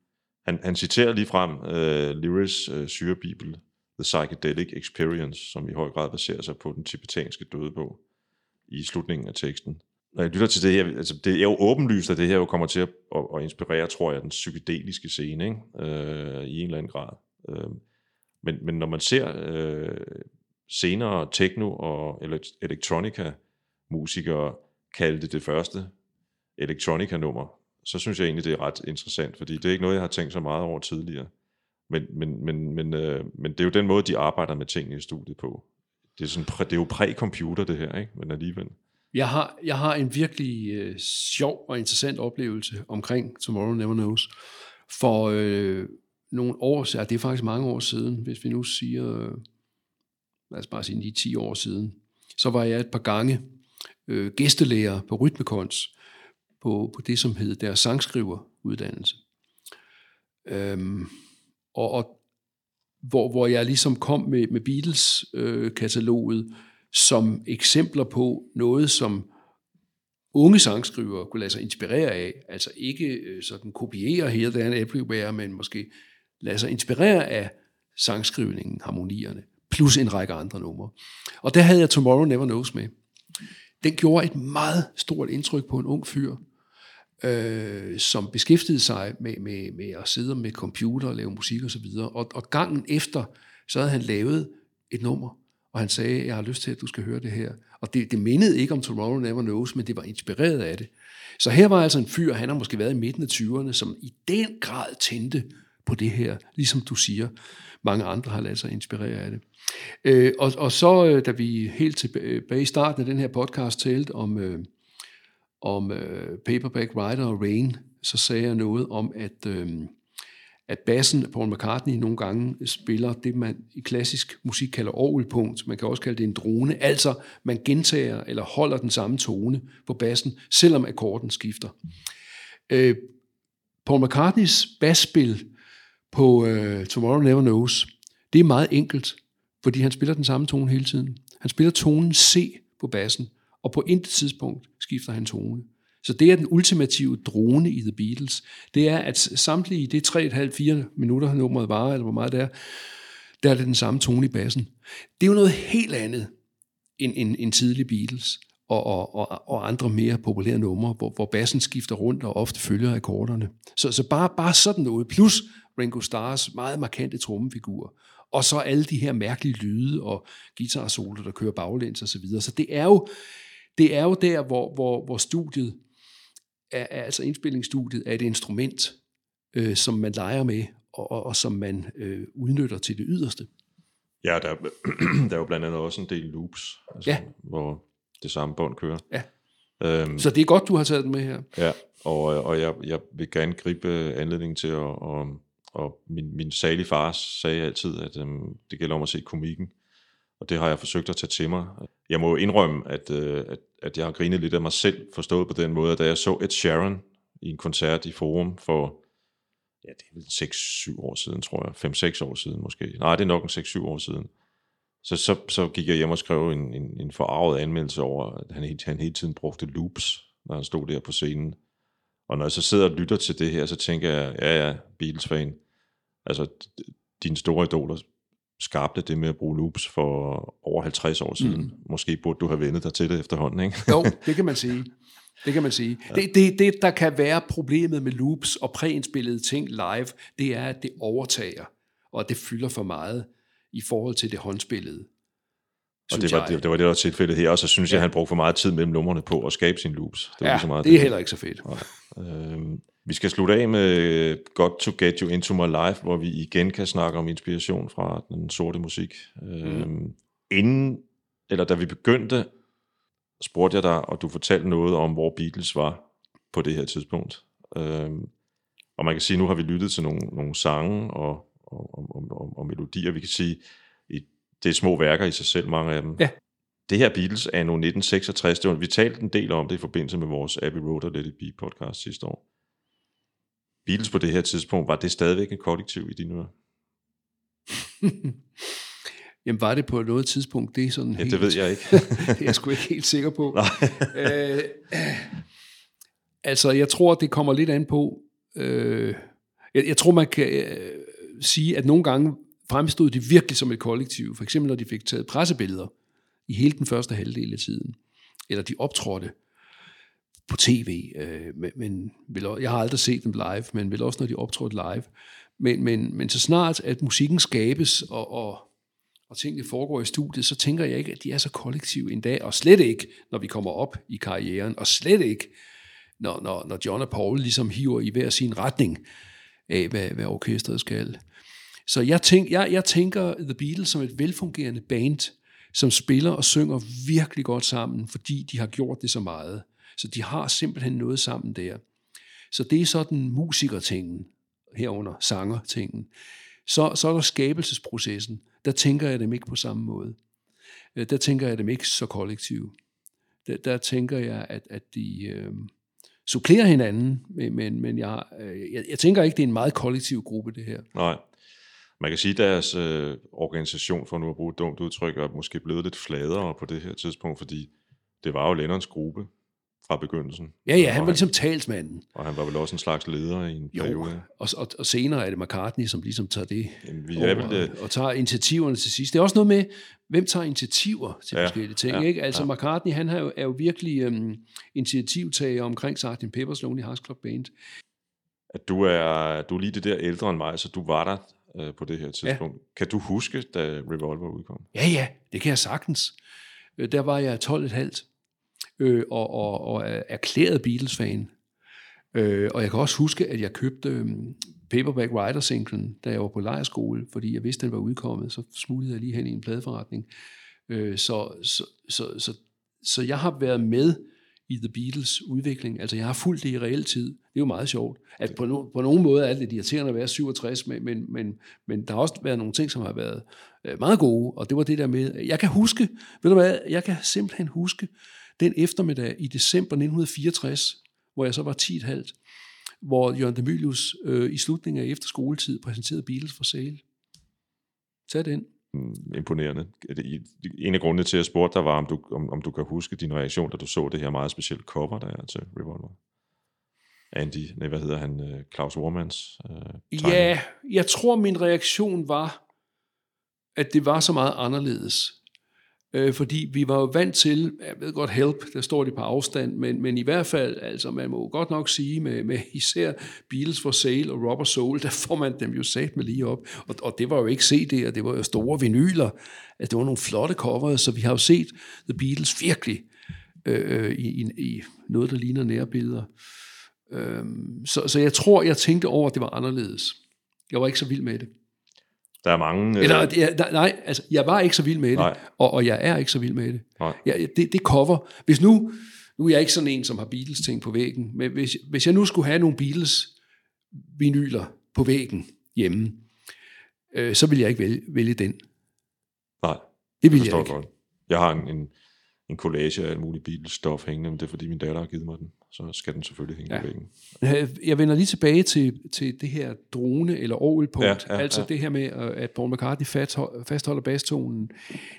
Han, han citerer lige frem uh, Learys uh, syrebibel, The Psychedelic Experience, som i høj grad baserer sig på den tibetanske dødebog i slutningen af teksten. Når jeg lytter til det her, altså det er jo åbenlyst, at det her jo kommer til at, at, at inspirere, tror jeg, den psykedeliske scene, ikke? Øh, i en eller anden grad. Øh, men, men når man ser øh, senere techno- og elektronika electronica-musikere kalde det det første electronica-nummer, så synes jeg egentlig, det er ret interessant, fordi det er ikke noget, jeg har tænkt så meget over tidligere. Men, men, men, men, øh, men det er jo den måde, de arbejder med tingene i studiet på. Det er, sådan, præ- det er jo præ-computer, det her, ikke? men alligevel. Jeg har, jeg har en virkelig øh, sjov og interessant oplevelse omkring Tomorrow Never Knows. For øh, nogle år siden, det er faktisk mange år siden, hvis vi nu siger, øh, lad os bare sige lige 10 år siden, så var jeg et par gange øh, gæstelærer på Rytmekons, på, på det, som hed deres sangskriveruddannelse. Øhm, og, og hvor, hvor jeg ligesom kom med, med Beatles-kataloget øh, som eksempler på noget, som unge sangskrivere kunne lade sig inspirere af. Altså ikke øh, sådan kopiere Here, There and men måske lade sig inspirere af sangskrivningen, harmonierne, plus en række andre numre. Og der havde jeg Tomorrow Never Knows med. Den gjorde et meget stort indtryk på en ung fyr, øh, som beskæftigede sig med, med, med at sidde med computer og lave musik osv. Og, og, og gangen efter, så havde han lavet et nummer, og han sagde, jeg har lyst til, at du skal høre det her. Og det, det mindede ikke om Tomorrow Never Knows, men det var inspireret af det. Så her var altså en fyr, han har måske været i midten af 20'erne, som i den grad tændte på det her, ligesom du siger. Mange andre har ladet sig inspirere af det. Øh, og, og så, øh, da vi helt tilbage øh, i starten af den her podcast talte om, øh, om øh, Paperback Writer og Rain, så sagde jeg noget om, at, øh, at bassen, Paul McCartney, nogle gange spiller det, man i klassisk musik kalder orgelpunkt. Man kan også kalde det en drone. Altså, man gentager eller holder den samme tone på bassen, selvom akkorden skifter. Øh, Paul McCartneys basspil på øh, Tomorrow Never Knows, det er meget enkelt, fordi han spiller den samme tone hele tiden. Han spiller tonen C på bassen, og på intet tidspunkt skifter han tone. Så det er den ultimative drone i The Beatles. Det er, at samtlige, det 3,5-4 minutter, nummeret varer, eller hvor meget det er, der er det den samme tone i bassen. Det er jo noget helt andet end, end, end tidlig Beatles og, og, og, og andre mere populære numre, hvor, hvor bassen skifter rundt og ofte følger akkorderne. Så, så bare, bare sådan noget, plus Ringo Starrs meget markante trommefigur, og så alle de her mærkelige lyde og guitarsoler, der kører baglæns og så videre. Så det er jo, det er jo der, hvor, hvor, hvor studiet, er, er, altså indspillingsstudiet, er et instrument, øh, som man leger med, og, og, og som man øh, udnytter til det yderste. Ja, der, der er jo blandt andet også en del loops, altså, Ja. hvor det samme bånd kører. Ja. Øhm, Så det er godt, du har taget den med her. Ja, og, og jeg, jeg vil gerne gribe øh, anledningen til, at, og, og min, min salige far sagde altid, at øhm, det gælder om at se komikken, og det har jeg forsøgt at tage til mig. Jeg må indrømme, at, øh, at, at jeg har grinet lidt af mig selv, forstået på den måde, at da jeg så Ed Sharon i en koncert i Forum for, ja, det er vel 6-7 år siden, tror jeg, 5-6 år siden måske. Nej, det er nok en 6-7 år siden. Så, så, så gik jeg hjem og skrev en, en, en forarvet anmeldelse over, at han, han hele tiden brugte loops, når han stod der på scenen. Og når jeg så sidder og lytter til det her, så tænker jeg, ja ja, Beatles-fan, altså d- dine store idoler skabte det med at bruge loops for over 50 år siden. Mm. Måske burde du have vendet dig til det efterhånden, ikke? Jo, det kan man sige. Det kan man sige. Det, det, det, der kan være problemet med loops og præindspillede ting live, det er, at det overtager, og at det fylder for meget i forhold til det håndspillede. Og det var, det, det var det, der var tilfældet her, og så synes ja. jeg, han brugte for meget tid mellem numrene på at skabe sine loops. Det var ja, så meget det er heller ikke så fedt. Øhm, vi skal slutte af med Got to Get You Into My Life, hvor vi igen kan snakke om inspiration fra den sorte musik. Øhm, Inden, eller da vi begyndte, spurgte jeg dig, og du fortalte noget om, hvor Beatles var på det her tidspunkt. Øhm, og man kan sige, nu har vi lyttet til nogle, nogle sange og, og, og, og, og, melodier. Vi kan sige, i, det er små værker i sig selv, mange af dem. Ja. Det her Beatles er nu 1966. Det var, vi talte en del om det i forbindelse med vores Abbey Road og Let It Be podcast sidste år. Beatles på det her tidspunkt, var det stadigvæk et kollektiv i dine ører? Jamen var det på noget tidspunkt, det er sådan Ja, helt... det ved jeg ikke. det er jeg sgu ikke helt sikker på. øh, altså, jeg tror, det kommer lidt an på... Øh, jeg, jeg tror, man kan øh, sige, at nogle gange fremstod de virkelig som et kollektiv. For eksempel, når de fik taget pressebilleder i hele den første halvdel af tiden. Eller de optrådte på tv. Øh, men, men vil, jeg har aldrig set dem live, men vel også, når de optrådte live. Men, men, men så snart, at musikken skabes, og, og, og tingene foregår i studiet, så tænker jeg ikke, at de er så kollektive en dag, og slet ikke, når vi kommer op i karrieren, og slet ikke, når, når, når John og Paul ligesom hiver i hver sin retning af, hvad, hvad orkestret skal. Så jeg, tænk, jeg, jeg tænker The Beatles som et velfungerende band, som spiller og synger virkelig godt sammen, fordi de har gjort det så meget. Så de har simpelthen noget sammen der. Så det er sådan musikertingen, herunder sangertingen. Så, så er der skabelsesprocessen. Der tænker jeg dem ikke på samme måde. Øh, der tænker jeg dem ikke så kollektivt. Der, der tænker jeg, at, at de øh, supplerer hinanden, men, men, men jeg, øh, jeg, jeg tænker ikke, det er en meget kollektiv gruppe, det her. Nej. Man kan sige, at deres øh, organisation, for nu at bruge et dumt udtryk, er måske blevet lidt fladere på det her tidspunkt, fordi det var jo Lennons gruppe fra begyndelsen. Ja, ja, han var ligesom talsmanden. Og han var vel også en slags leder i en Jo, periode. og, og, og senere er det McCartney, som ligesom tager det Jamen, vi er vel, og, øh, og tager initiativerne til sidst. Det er også noget med, hvem tager initiativer til Ja, forskellige ting. ja, ikke? Altså ja. ja. McCartney, han er jo, er jo virkelig øhm, initiativtager omkring Sgt. Pepper's Lonely Hearts Club Band. at du er, du er lige det der ældre end mig, så du var der øh, på det her tidspunkt. Ja. Kan du huske, da Revolver udkom? Ja, ja, det kan jeg sagtens. Øh, Der var jeg 12,5 øh, og, og, og er erklæret Beatles-fan. Øh, og jeg kan også huske, at jeg købte øh, Paperback Writer-singlen, da jeg var på lejerskole, fordi jeg vidste, den var udkommet, så smuglede jeg lige hen i en pladeforretning. Øh, så, så, så, så, så jeg har været med i The Beatles udvikling. Altså jeg har fulgt det i reelt tid. Det er jo meget sjovt. At på, no, på nogen måde er det lidt irriterende at være 67, men, men, men, men der har også været nogle ting, som har været øh, meget gode, og det var det der med, jeg kan huske, ved du hvad, jeg kan simpelthen huske den eftermiddag i december 1964, hvor jeg så var 10,5, hvor Jørgen Demilius øh, i slutningen af efterskoletid præsenterede Beatles for sale. Tag den. Mm, Imponerende. Er En af grundene til, at jeg spurgte dig, var, om du, om, om du kan huske din reaktion, da du så det her meget specielle cover, der er til Revolver. Andy, nej, hvad hedder han, øh, Claus Wormans øh, tegning. Ja, jeg tror, min reaktion var, at det var så meget anderledes. Øh, fordi vi var jo vant til, jeg ved godt help, der står de på afstand, men, men i hvert fald, altså man må jo godt nok sige, med, med især Beatles for Sale og Rubber Soul, der får man dem jo sat med lige op. Og, og det var jo ikke CD'er, det var jo store vinyler. Altså, det var nogle flotte covers, så vi har jo set The Beatles virkelig øh, øh i, i, i noget, der ligner nærbilleder. Øh, så, så jeg tror, jeg tænkte over, at det var anderledes. Jeg var ikke så vild med det. Der er mange... Øh, Eller, ja, nej, nej, altså, jeg var ikke så vild med det, Nej. og, og jeg er ikke så vild med det. Nej. Ja, det, det cover. Hvis nu, nu er jeg ikke sådan en, som har Beatles-ting på væggen, men hvis, hvis jeg nu skulle have nogle Beatles-vinyler på væggen hjemme, øh, så ville jeg ikke vælge, vælge den. nej, Det ville forstår jeg ikke. godt. Jeg har en, en, en collage af alt muligt Beatles-stof hængende, men det er fordi min datter har givet mig den. Så skal den selvfølgelig hænge ja. På væggen. Øh, Jeg vender lige tilbage til, til det her drone- eller orgelpunkt, Ja, ja, altså ja. det her med, øh, at Paul McCartney fastholder, fastholder bastonen.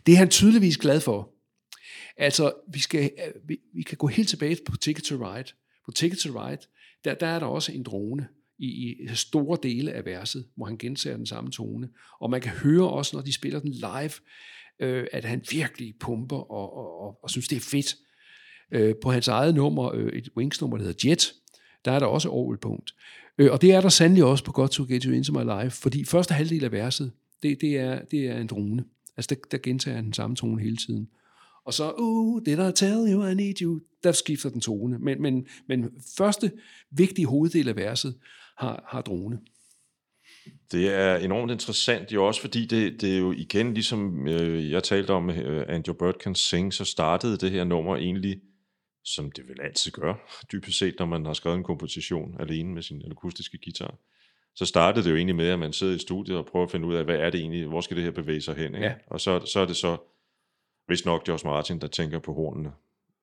Det er han tydeligvis glad for. Altså, vi, skal, øh, vi, vi kan gå helt tilbage på Ticket to Ride. På Ticket to Ride, der, der er der også en drone i, i store dele af verset, hvor han gentager den samme tone. Og man kan høre også, når de spiller den live, øh, at han virkelig pumper og, og, og, og synes, det er fedt. Øh, på hans eget nummer, øh, et Wings-nummer, der hedder Jet, der er der også orgelpunkt. Øh, og det er der sandelig også på God to Get You Into My Life, fordi første halvdel af verset, det, det, er, det er en drone. Altså, der, der gentager han den samme tone hele tiden. Og så, uh, did I tell you I need you, der skifter den tone. Men, men, men første vigtige hoveddel af verset har, har drone. Det er enormt interessant jo også, fordi det, det er jo igen, ligesom øh, jeg talte om, øh, Andrew Bird Can Sing, så startede det her nummer egentlig, som det vel altid gør, dybest set, når man har skrevet en komposition alene med sin akustiske guitar. Så startede det jo egentlig med, at man sidder i studiet og prøver at finde ud af, hvad er det egentlig, hvor skal det her bevæge sig hen? Ikke? Ja. Og så, så er det så, hvis nok George Martin, der tænker på hornene.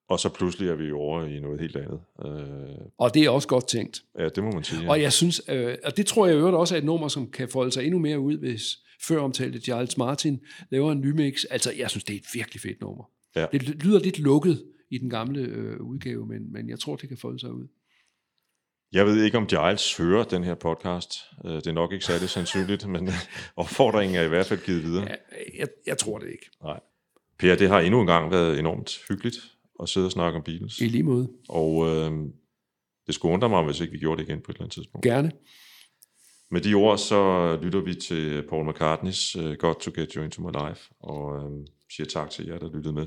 Og så pludselig er vi over i noget helt andet. Øh, Og det er også godt tænkt. ja, det må man sige. Ja. Og jeg synes, øh, og det tror jeg i øvrigt også er et nummer, som kan folde sig endnu mere ud, hvis før omtalte Giles Martin laver en remix. Altså, jeg synes, det er et virkelig fedt nummer. Ja. Det lyder lidt lukket i den gamle øh, udgave, men, men jeg tror, det kan folde sig ud. Jeg ved ikke, om Giles hører den her podcast. Øh, Det er nok ikke særlig sandsynligt, men opfordringen er i hvert fald givet videre. Ja, jeg, jeg tror det ikke. Nej. Per, det har endnu en gang været enormt hyggeligt at sidde og snakke om Beatles. I lige måde. Og øh, det skulle undre mig, hvis ikke vi gjorde det igen på et eller andet tidspunkt. Gerne. Med de ord, så lytter vi til Paul McCartneys uh, Got to Get You Into My Life, og uh, siger tak til jer, der lyttede med.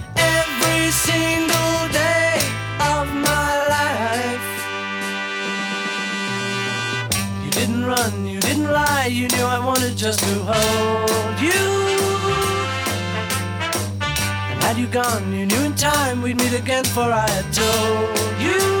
just to hold you. And had you gone, you knew in time we'd meet again, for I had told you.